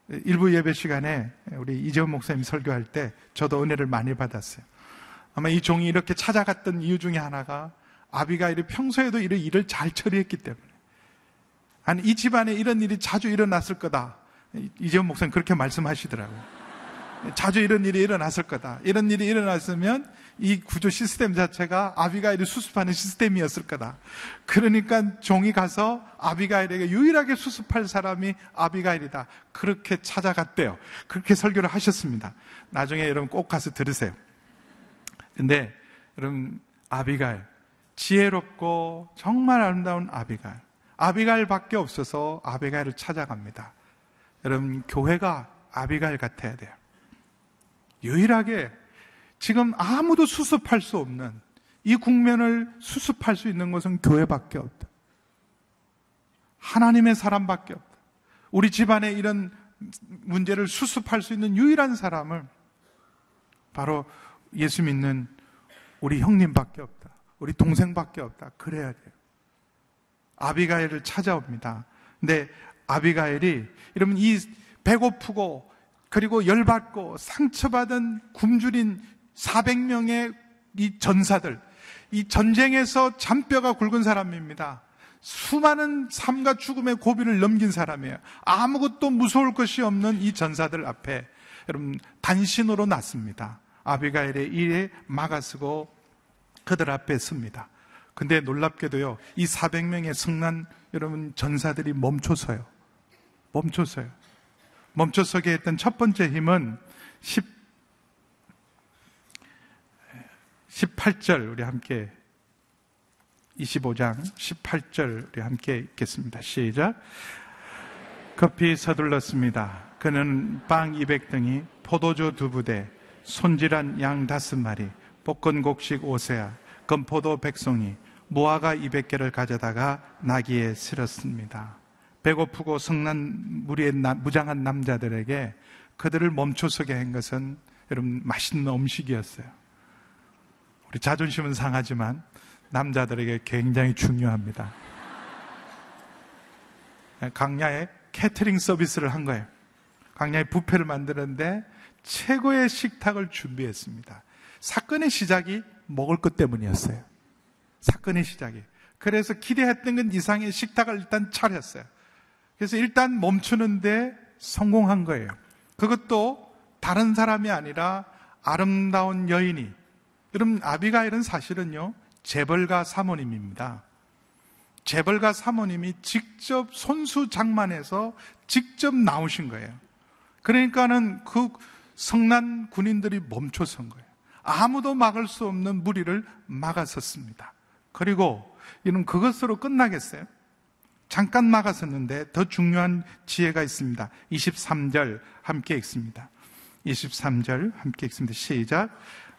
일부 예배 시간에 우리 이재원 목사님 설교할 때 저도 은혜를 많이 받았어요. 아마 이 종이 이렇게 찾아갔던 이유 중에 하나가 아비가일이 평소에도 이런 일을 잘 처리했기 때문에. 아니, 이 집안에 이런 일이 자주 일어났을 거다. 이재원 목사님 그렇게 말씀하시더라고요. 자주 이런 일이 일어났을 거다. 이런 일이 일어났으면 이 구조 시스템 자체가 아비가일이 수습하는 시스템이었을 거다. 그러니까 종이 가서 아비가일에게 유일하게 수습할 사람이 아비가일이다. 그렇게 찾아갔대요. 그렇게 설교를 하셨습니다. 나중에 여러분 꼭 가서 들으세요. 근데 여러분 아비가일 지혜롭고 정말 아름다운 아비가일 아비가일밖에 없어서 아비가일을 찾아갑니다. 여러분 교회가 아비가일 같아야 돼요. 유일하게 지금 아무도 수습할 수 없는 이 국면을 수습할 수 있는 것은 교회밖에 없다. 하나님의 사람밖에 없다. 우리 집안에 이런 문제를 수습할 수 있는 유일한 사람을 바로 예수 믿는 우리 형님밖에 없다. 우리 동생밖에 없다. 그래야 돼요. 아비가일을 찾아옵니다. 근데 아비가일이 이러면 이 배고프고 그리고 열받고 상처받은 굶주린 400명의 이 전사들, 이 전쟁에서 잔뼈가 굵은 사람입니다. 수많은 삶과 죽음의 고비를 넘긴 사람이에요. 아무것도 무서울 것이 없는 이 전사들 앞에 여러분 단신으로 났습니다. 아비가일의 일에 막아쓰고 그들 앞에 섭니다. 근데 놀랍게도요, 이 400명의 승난 여러분 전사들이 멈춰서요. 멈춰서요. 멈춰서게 했던 첫 번째 힘은 10, 18절 우리 함께 25장 18절 우리 함께 읽겠습니다. 시작. 급히 서둘렀습니다. 그는 빵 200등이 포도주 두 부대, 손질한 양 다섯 마리, 볶은 곡식 오세아, 금포도 백송이, 무화과 200개를 가져다가 나귀에 실었습니다. 배고프고 성난 무리의 무장한 남자들에게 그들을 멈춰서게 한 것은 여러분 맛있는 음식이었어요. 우리 자존심은 상하지만 남자들에게 굉장히 중요합니다. 강야에 캐터링 서비스를 한 거예요. 강야에 부페를 만드는데 최고의 식탁을 준비했습니다. 사건의 시작이 먹을 것 때문이었어요. 사건의 시작이. 그래서 기대했던 것 이상의 식탁을 일단 차렸어요. 그래서 일단 멈추는데 성공한 거예요. 그것도 다른 사람이 아니라 아름다운 여인이. 여러분, 아비가일은 사실은요, 재벌가 사모님입니다. 재벌가 사모님이 직접 손수 장만해서 직접 나오신 거예요. 그러니까는 그 성난 군인들이 멈춰선 거예요. 아무도 막을 수 없는 무리를 막아섰습니다. 그리고 이는 그것으로 끝나겠어요? 잠깐 막았었는데 더 중요한 지혜가 있습니다. 23절 함께 읽습니다. 23절 함께 읽습니다. 시작.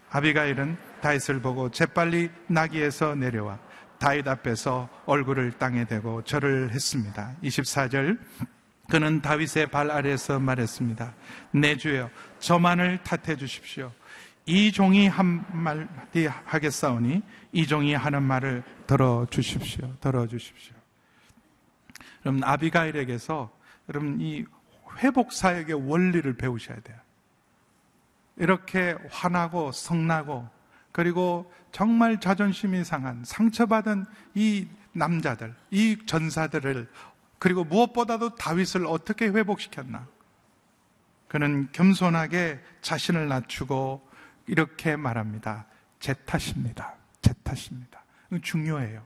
아비가일은 다윗을 보고 재빨리 나귀에서 내려와 다윗 앞에서 얼굴을 땅에 대고 절을 했습니다. 24절 그는 다윗의 발 아래에서 말했습니다. 내 주여 저만을 탓해 주십시오. 이 종이 한 말이 하겠사오니 이 종이 하는 말을 들어 주십시오. 들어 주십시오. 여러분 아비가일에게서 여러분 이 회복 사역의 원리를 배우셔야 돼요. 이렇게 화나고 성나고 그리고 정말 자존심이 상한 상처받은 이 남자들, 이 전사들을 그리고 무엇보다도 다윗을 어떻게 회복시켰나? 그는 겸손하게 자신을 낮추고 이렇게 말합니다. 제 탓입니다. 제 탓입니다. 중요해요.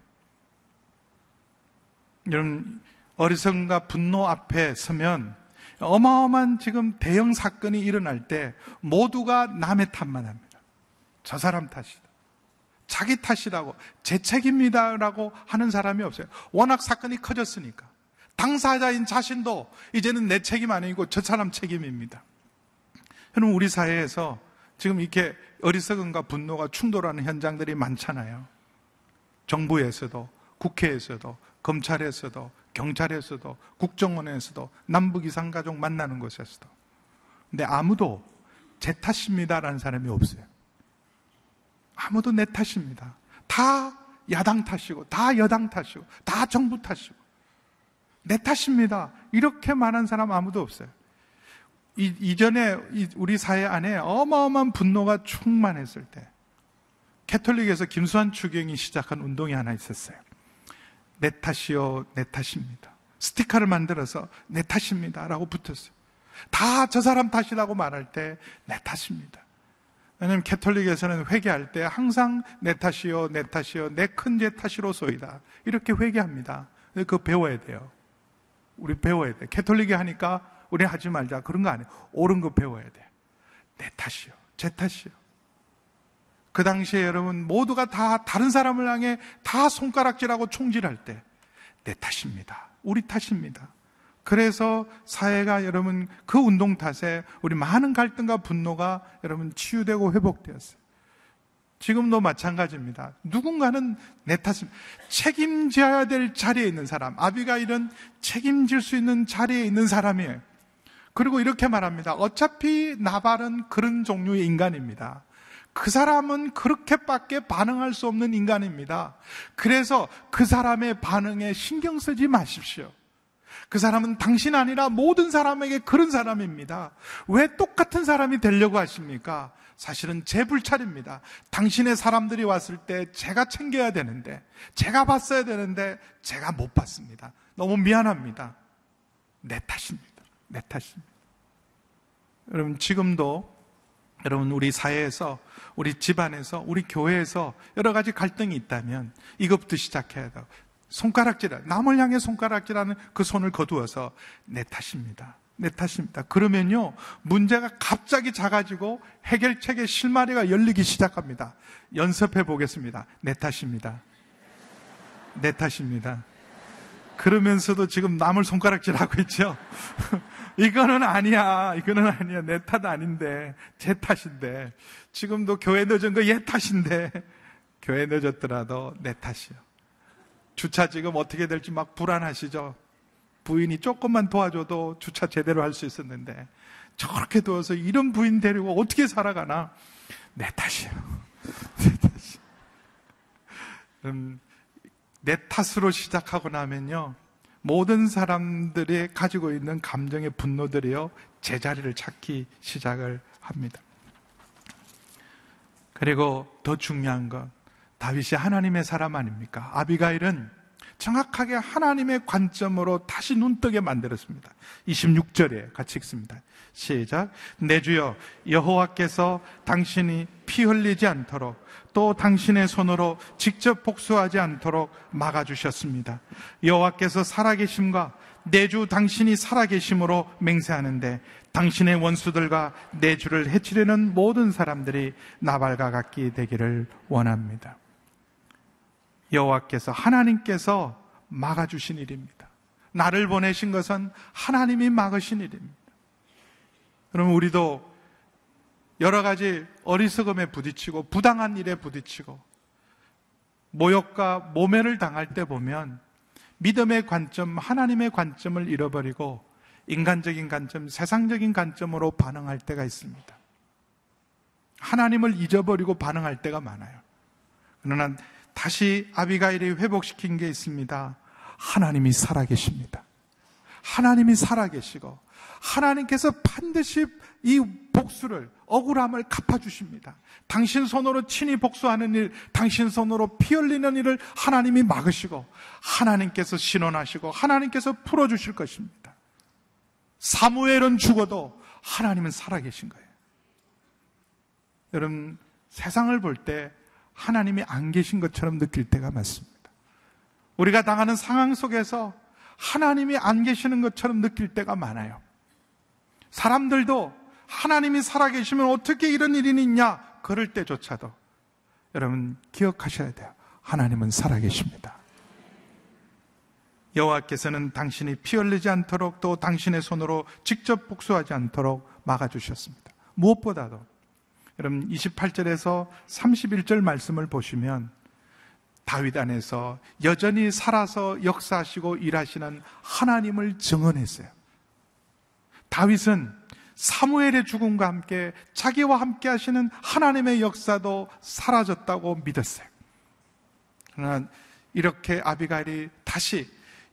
여러분, 어리석음과 분노 앞에 서면 어마어마한 지금 대형 사건이 일어날 때 모두가 남의 탓만 합니다. 저 사람 탓이다. 자기 탓이라고, 제 책임이다라고 하는 사람이 없어요. 워낙 사건이 커졌으니까. 당사자인 자신도 이제는 내 책임 아니고 저 사람 책임입니다. 여러분, 우리 사회에서 지금 이렇게 어리석음과 분노가 충돌하는 현장들이 많잖아요. 정부에서도, 국회에서도, 검찰에서도, 경찰에서도, 국정원에서도, 남북 이상 가족 만나는 곳에서도. 근데 아무도 제 탓입니다라는 사람이 없어요. 아무도 내 탓입니다. 다 야당 탓이고, 다 여당 탓이고, 다 정부 탓이고, 내 탓입니다. 이렇게 말한 사람 아무도 없어요. 이, 이전에 우리 사회 안에 어마어마한 분노가 충만했을 때, 캐톨릭에서 김수환 추경이 시작한 운동이 하나 있었어요. 내 탓이요, 내 탓입니다. 스티커를 만들어서 내 탓입니다. 라고 붙었어요. 다 저 사람 탓이라고 말할 때 내 탓입니다. 왜냐하면 캐톨릭에서는 회개할 때 항상 내 탓이요, 내 탓이요, 내 큰 죄 탓이로소이다. 이렇게 회개합니다. 그거 배워야 돼요. 우리 배워야 돼. 캐톨릭이 하니까 우리 하지 말자. 그런 거 아니에요. 옳은 거 배워야 돼. 내 탓이요. 제 탓이요. 그 당시에 여러분 모두가 다 다른 사람을 향해 다 손가락질하고 총질할 때 내 탓입니다. 우리 탓입니다. 그래서 사회가 여러분 그 운동 탓에 우리 많은 갈등과 분노가 여러분 치유되고 회복되었어요. 지금도 마찬가지입니다. 누군가는 내 탓을 책임져야 될 자리에 있는 사람, 아비가일은 책임질 수 있는 자리에 있는 사람이에요. 그리고 이렇게 말합니다. 어차피 나발은 그런 종류의 인간입니다. 그 사람은 그렇게밖에 반응할 수 없는 인간입니다. 그래서 그 사람의 반응에 신경 쓰지 마십시오. 그 사람은 당신 아니라 모든 사람에게 그런 사람입니다. 왜 똑같은 사람이 되려고 하십니까? 사실은 제 불찰입니다. 당신의 사람들이 왔을 때 제가 챙겨야 되는데, 제가 봤어야 되는데, 제가 못 봤습니다. 너무 미안합니다. 내 탓입니다. 내 탓입니다. 여러분, 지금도 여러분, 우리 사회에서, 우리 집안에서, 우리 교회에서 여러 가지 갈등이 있다면 이것부터 시작해야 돼요. 손가락질, 남을 향해 손가락질하는 그 손을 거두어서 내 탓입니다. 내 탓입니다. 그러면요, 문제가 갑자기 작아지고 해결책의 실마리가 열리기 시작합니다. 연습해 보겠습니다. 내 탓입니다. 내 탓입니다. 그러면서도 지금 남을 손가락질하고 있죠? 이거는 아니야. 이거는 아니야. 내 탓 아닌데. 제 탓인데. 지금도 교회 늦은 거 얘 탓인데. 교회 늦었더라도 내 탓이요. 주차 지금 어떻게 될지 막 불안하시죠? 부인이 조금만 도와줘도 주차 제대로 할 수 있었는데 저렇게 두어서 이런 부인 데리고 어떻게 살아가나? 내 탓이에요. 내 탓이. 음, 내 탓으로 시작하고 나면요. 모든 사람들이 가지고 있는 감정의 분노들이요. 제자리를 찾기 시작을 합니다. 그리고 더 중요한 건 다윗이 하나님의 사람 아닙니까? 아비가일은 정확하게 하나님의 관점으로 다시 눈뜨게 만들었습니다. 26절에 같이 읽습니다. 시작. 내 주여 여호와께서 당신이 피 흘리지 않도록 또 당신의 손으로 직접 복수하지 않도록 막아주셨습니다. 여호와께서 살아계심과 내주 당신이 살아계심으로 맹세하는데 당신의 원수들과 내 주를 해치려는 모든 사람들이 나발과 같게 되기를 원합니다. 여호와께서 하나님께서 막아주신 일입니다. 나를 보내신 것은 하나님이 막으신 일입니다. 그럼 우리도 여러 가지 어리석음에 부딪히고 부당한 일에 부딪히고 모욕과 모멸을 당할 때 보면 믿음의 관점, 하나님의 관점을 잃어버리고 인간적인 관점, 세상적인 관점으로 반응할 때가 있습니다. 하나님을 잊어버리고 반응할 때가 많아요. 그러나 다시 아비가일이 회복시킨 게 있습니다. 하나님이 살아계십니다. 하나님이 살아계시고 하나님께서 반드시 이 복수를 억울함을 갚아주십니다. 당신 손으로 친히 복수하는 일, 당신 손으로 피 흘리는 일을 하나님이 막으시고 하나님께서 신원하시고 하나님께서 풀어주실 것입니다. 사무엘은 죽어도 하나님은 살아계신 거예요. 여러분 세상을 볼 때 하나님이 안 계신 것처럼 느낄 때가 많습니다. 우리가 당하는 상황 속에서 하나님이 안 계시는 것처럼 느낄 때가 많아요. 사람들도 하나님이 살아계시면 어떻게 이런 일이 있냐? 그럴 때조차도 여러분 기억하셔야 돼요. 하나님은 살아계십니다. 여호와께서는 당신이 피 흘리지 않도록 또 당신의 손으로 직접 복수하지 않도록 막아주셨습니다. 무엇보다도 여러분 28절에서 31절 말씀을 보시면 다윗 안에서 여전히 살아서 역사하시고 일하시는 하나님을 증언했어요. 다윗은 사무엘의 죽음과 함께 자기와 함께 하시는 하나님의 역사도 사라졌다고 믿었어요. 그러나 이렇게 아비가일이 다시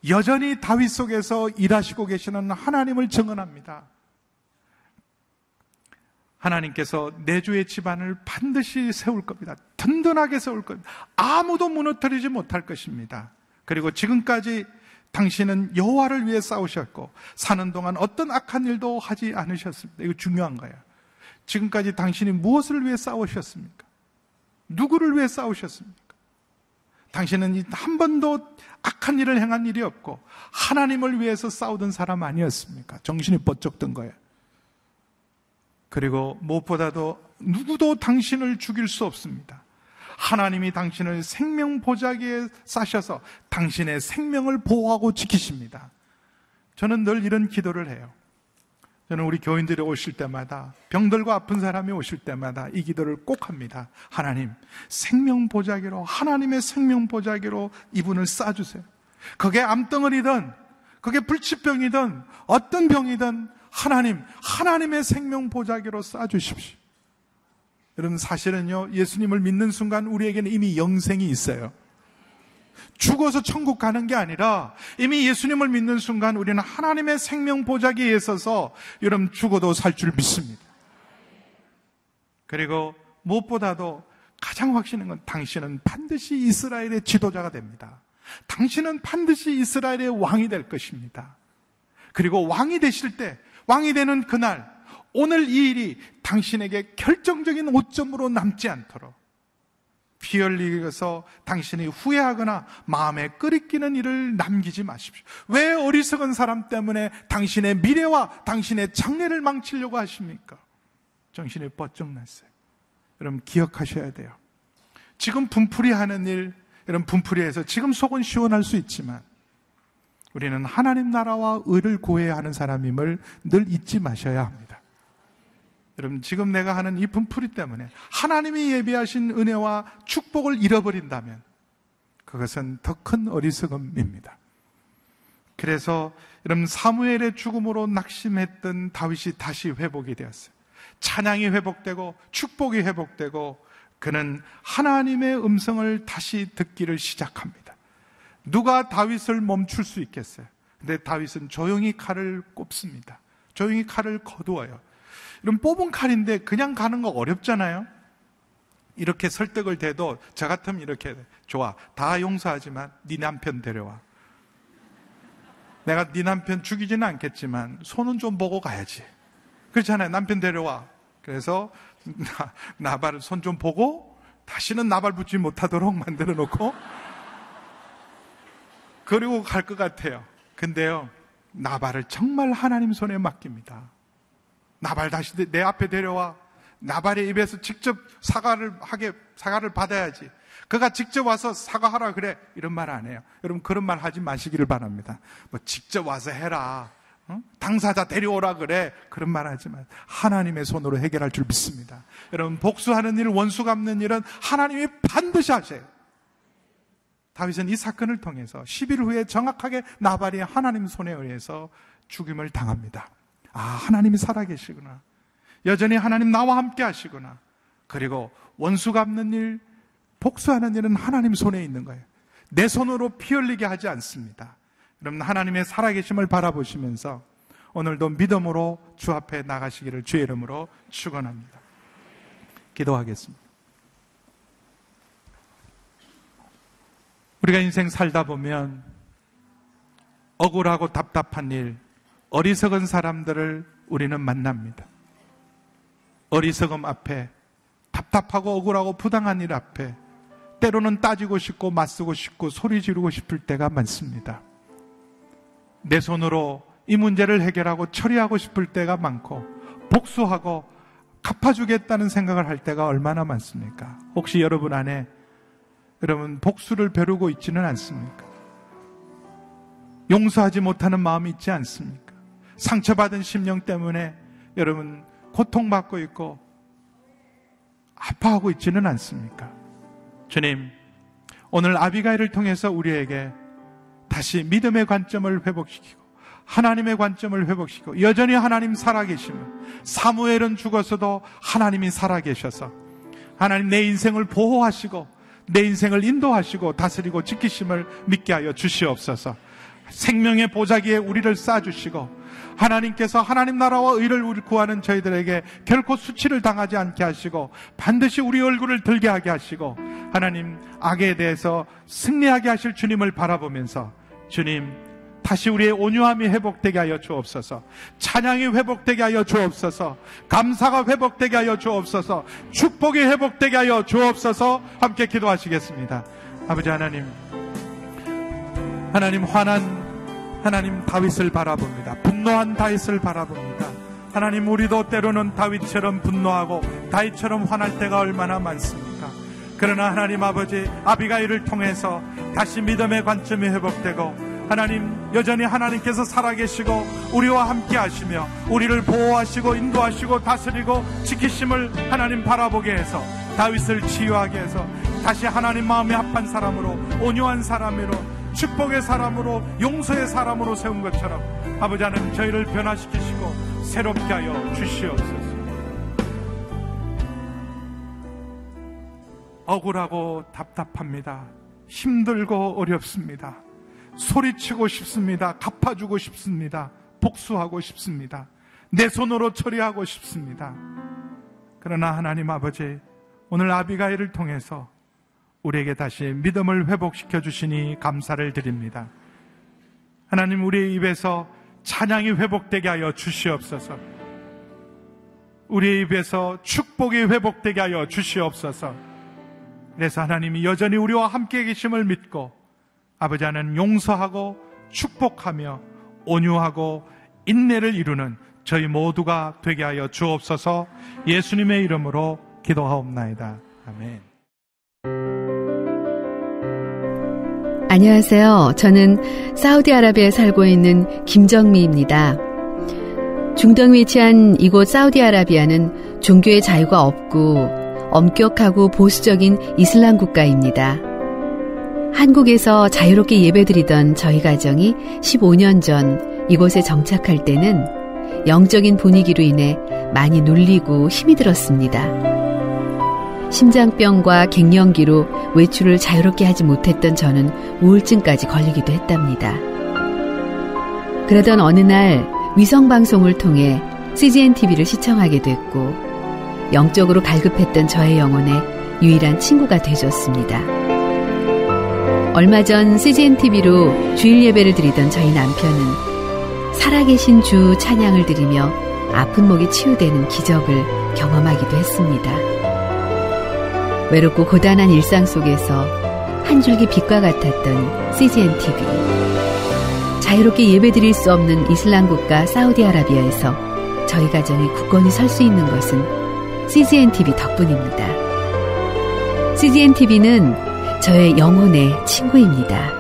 여전히 다윗 속에서 일하시고 계시는 하나님을 증언합니다. 하나님께서 내주의 집안을 반드시 세울 겁니다. 든든하게 세울 겁니다. 아무도 무너뜨리지 못할 것입니다. 그리고 지금까지 당신은 여호와를 위해 싸우셨고 사는 동안 어떤 악한 일도 하지 않으셨습니다. 이거 중요한 거예요. 지금까지 당신이 무엇을 위해 싸우셨습니까? 누구를 위해 싸우셨습니까? 당신은 한 번도 악한 일을 행한 일이 없고 하나님을 위해서 싸우던 사람 아니었습니까? 정신이 번쩍 든 거예요. 그리고 무엇보다도 누구도 당신을 죽일 수 없습니다. 하나님이 당신을 생명 보자기에 싸셔서 당신의 생명을 보호하고 지키십니다. 저는 늘 이런 기도를 해요. 저는 우리 교인들이 오실 때마다 병들고 아픈 사람이 오실 때마다 이 기도를 꼭 합니다. 하나님, 생명 보자기로 하나님의 생명 보자기로 이분을 싸 주세요. 그게 암덩어리든 그게 불치병이든 어떤 병이든 하나님, 하나님의 생명 보자기로 싸주십시오. 여러분 사실은요 예수님을 믿는 순간 우리에게는 이미 영생이 있어요. 죽어서 천국 가는 게 아니라 이미 예수님을 믿는 순간 우리는 하나님의 생명 보자기에 있어서 여러분 죽어도 살 줄 믿습니다. 그리고 무엇보다도 가장 확신한 건 당신은 반드시 이스라엘의 지도자가 됩니다. 당신은 반드시 이스라엘의 왕이 될 것입니다. 그리고 왕이 되실 때, 왕이 되는 그날, 오늘 이 일이 당신에게 결정적인 오점으로 남지 않도록 피 흘리면서 당신이 후회하거나 마음에 끓이끼는 일을 남기지 마십시오. 왜 어리석은 사람 때문에 당신의 미래와 당신의 장래를 망치려고 하십니까? 정신이 뻗쩍 났어요. 여러분 기억하셔야 돼요. 지금 분풀이 하는 일, 여러분 분풀이해서 지금 속은 시원할 수 있지만 우리는 하나님 나라와 의를 구해야 하는 사람임을 늘 잊지 마셔야 합니다. 여러분, 지금 내가 하는 이 분풀이 때문에 하나님이 예비하신 은혜와 축복을 잃어버린다면 그것은 더 큰 어리석음입니다. 그래서 여러분, 사무엘의 죽음으로 낙심했던 다윗이 다시 회복이 되었어요. 찬양이 회복되고 축복이 회복되고 그는 하나님의 음성을 다시 듣기를 시작합니다. 누가 다윗을 멈출 수 있겠어요? 근데 다윗은 조용히 칼을 꼽습니다. 조용히 칼을 거두어요. 이런 뽑은 칼인데 그냥 가는 거 어렵잖아요. 이렇게 설득을 대도 저 같으면 이렇게 좋아. 다 용서하지만 네 남편 데려와. 내가 네 남편 죽이지는 않겠지만 손은 좀 보고 가야지. 그렇잖아요. 남편 데려와. 그래서 나, 발을 손좀 보고 다시는 나발 붙지 못하도록 만들어 놓고 그리고 갈 것 같아요. 근데요, 나발을 정말 하나님 손에 맡깁니다. 나발 다시 내 앞에 데려와. 나발의 입에서 직접 사과를 하게, 사과를 받아야지. 그가 직접 와서 사과하라 그래. 이런 말 안 해요. 여러분 그런 말 하지 마시기를 바랍니다. 뭐 직접 와서 해라. 어? 당사자 데려오라 그래. 그런 말 하지 마. 하나님의 손으로 해결할 줄 믿습니다. 여러분 복수하는 일, 원수 갚는 일은 하나님이 반드시 하세요. 다윗은 이 사건을 통해서 10일 후에 정확하게 나발이 하나님 손에 의해서 죽임을 당합니다. 아, 하나님이 살아계시구나. 여전히 하나님 나와 함께 하시구나. 그리고 원수 갚는 일, 복수하는 일은 하나님 손에 있는 거예요. 내 손으로 피 흘리게 하지 않습니다. 여러분, 하나님의 살아계심을 바라보시면서 오늘도 믿음으로 주 앞에 나가시기를 주의 이름으로 축원합니다. 기도하겠습니다. 우리가 인생 살다 보면 억울하고 답답한 일, 어리석은 사람들을 우리는 만납니다. 어리석음 앞에 답답하고 억울하고 부당한 일 앞에 때로는 따지고 싶고 맞서고 싶고 소리 지르고 싶을 때가 많습니다. 내 손으로 이 문제를 해결하고 처리하고 싶을 때가 많고 복수하고 갚아주겠다는 생각을 할 때가 얼마나 많습니까? 혹시 여러분 안에 여러분 복수를 벼르고 있지는 않습니까? 용서하지 못하는 마음이 있지 않습니까? 상처받은 심령 때문에 여러분 고통받고 있고 아파하고 있지는 않습니까? 주님, 오늘 아비가일을 통해서 우리에게 다시 믿음의 관점을 회복시키고 하나님의 관점을 회복시키고 여전히 하나님 살아계시며 사무엘은 죽었어도 하나님이 살아계셔서 하나님 내 인생을 보호하시고 내 인생을 인도하시고 다스리고 지키심을 믿게 하여 주시옵소서. 생명의 보자기에 우리를 쌓아주시고 하나님께서 하나님 나라와 의를 구하는 저희들에게 결코 수치를 당하지 않게 하시고 반드시 우리 얼굴을 들게 하게 하시고 하나님 악에 대해서 승리하게 하실 주님을 바라보면서 주님 다시 우리의 온유함이 회복되게 하여 주옵소서. 찬양이 회복되게 하여 주옵소서. 감사가 회복되게 하여 주옵소서. 축복이 회복되게 하여 주옵소서. 함께 기도하시겠습니다. 아버지 하나님, 하나님 화난 하나님 다윗을 바라봅니다. 분노한 다윗을 바라봅니다. 하나님 우리도 때로는 다윗처럼 분노하고 다윗처럼 화날 때가 얼마나 많습니까? 그러나 하나님 아버지 아비가일을 통해서 다시 믿음의 관점이 회복되고 하나님 여전히 하나님께서 살아계시고 우리와 함께 하시며 우리를 보호하시고 인도하시고 다스리고 지키심을 하나님 바라보게 해서 다윗을 치유하게 해서 다시 하나님 마음에 합한 사람으로 온유한 사람으로 축복의 사람으로 용서의 사람으로 세운 것처럼 아버지 하나님 저희를 변화시키시고 새롭게 하여 주시옵소서. 억울하고 답답합니다. 힘들고 어렵습니다. 소리치고 싶습니다. 갚아주고 싶습니다. 복수하고 싶습니다. 내 손으로 처리하고 싶습니다. 그러나 하나님 아버지, 오늘 아비가일을 통해서 우리에게 다시 믿음을 회복시켜 주시니 감사를 드립니다. 하나님 우리의 입에서 찬양이 회복되게 하여 주시옵소서. 우리의 입에서 축복이 회복되게 하여 주시옵소서. 그래서 하나님이 여전히 우리와 함께 계심을 믿고 아버지 하나님 용서하고 축복하며 온유하고 인내를 이루는 저희 모두가 되게 하여 주옵소서 예수님의 이름으로 기도하옵나이다. 아멘. 안녕하세요. 저는 사우디아라비아에 살고 있는 김정미입니다. 중동 위치한 이곳 사우디아라비아는 종교의 자유가 없고 엄격하고 보수적인 이슬람 국가입니다. 한국에서 자유롭게 예배드리던 저희 가정이 15년 전 이곳에 정착할 때는 영적인 분위기로 인해 많이 눌리고 힘이 들었습니다. 심장병과 갱년기로 외출을 자유롭게 하지 못했던 저는 우울증까지 걸리기도 했답니다. 그러던 어느 날 위성방송을 통해 CGN TV를 시청하게 됐고 영적으로 갈급했던 저의 영혼에 유일한 친구가 되줬습니다. 얼마 전 CGN TV로 주일 예배를 드리던 저희 남편은 살아계신 주 찬양을 드리며 아픈 목이 치유되는 기적을 경험하기도 했습니다. 외롭고 고단한 일상 속에서 한 줄기 빛과 같았던 CGN TV. 자유롭게 예배 드릴 수 없는 이슬람 국가 사우디아라비아에서 저희 가정이 굳건히 설 수 있는 것은 CGN TV 덕분입니다. CGN TV는 저의 영혼의 친구입니다.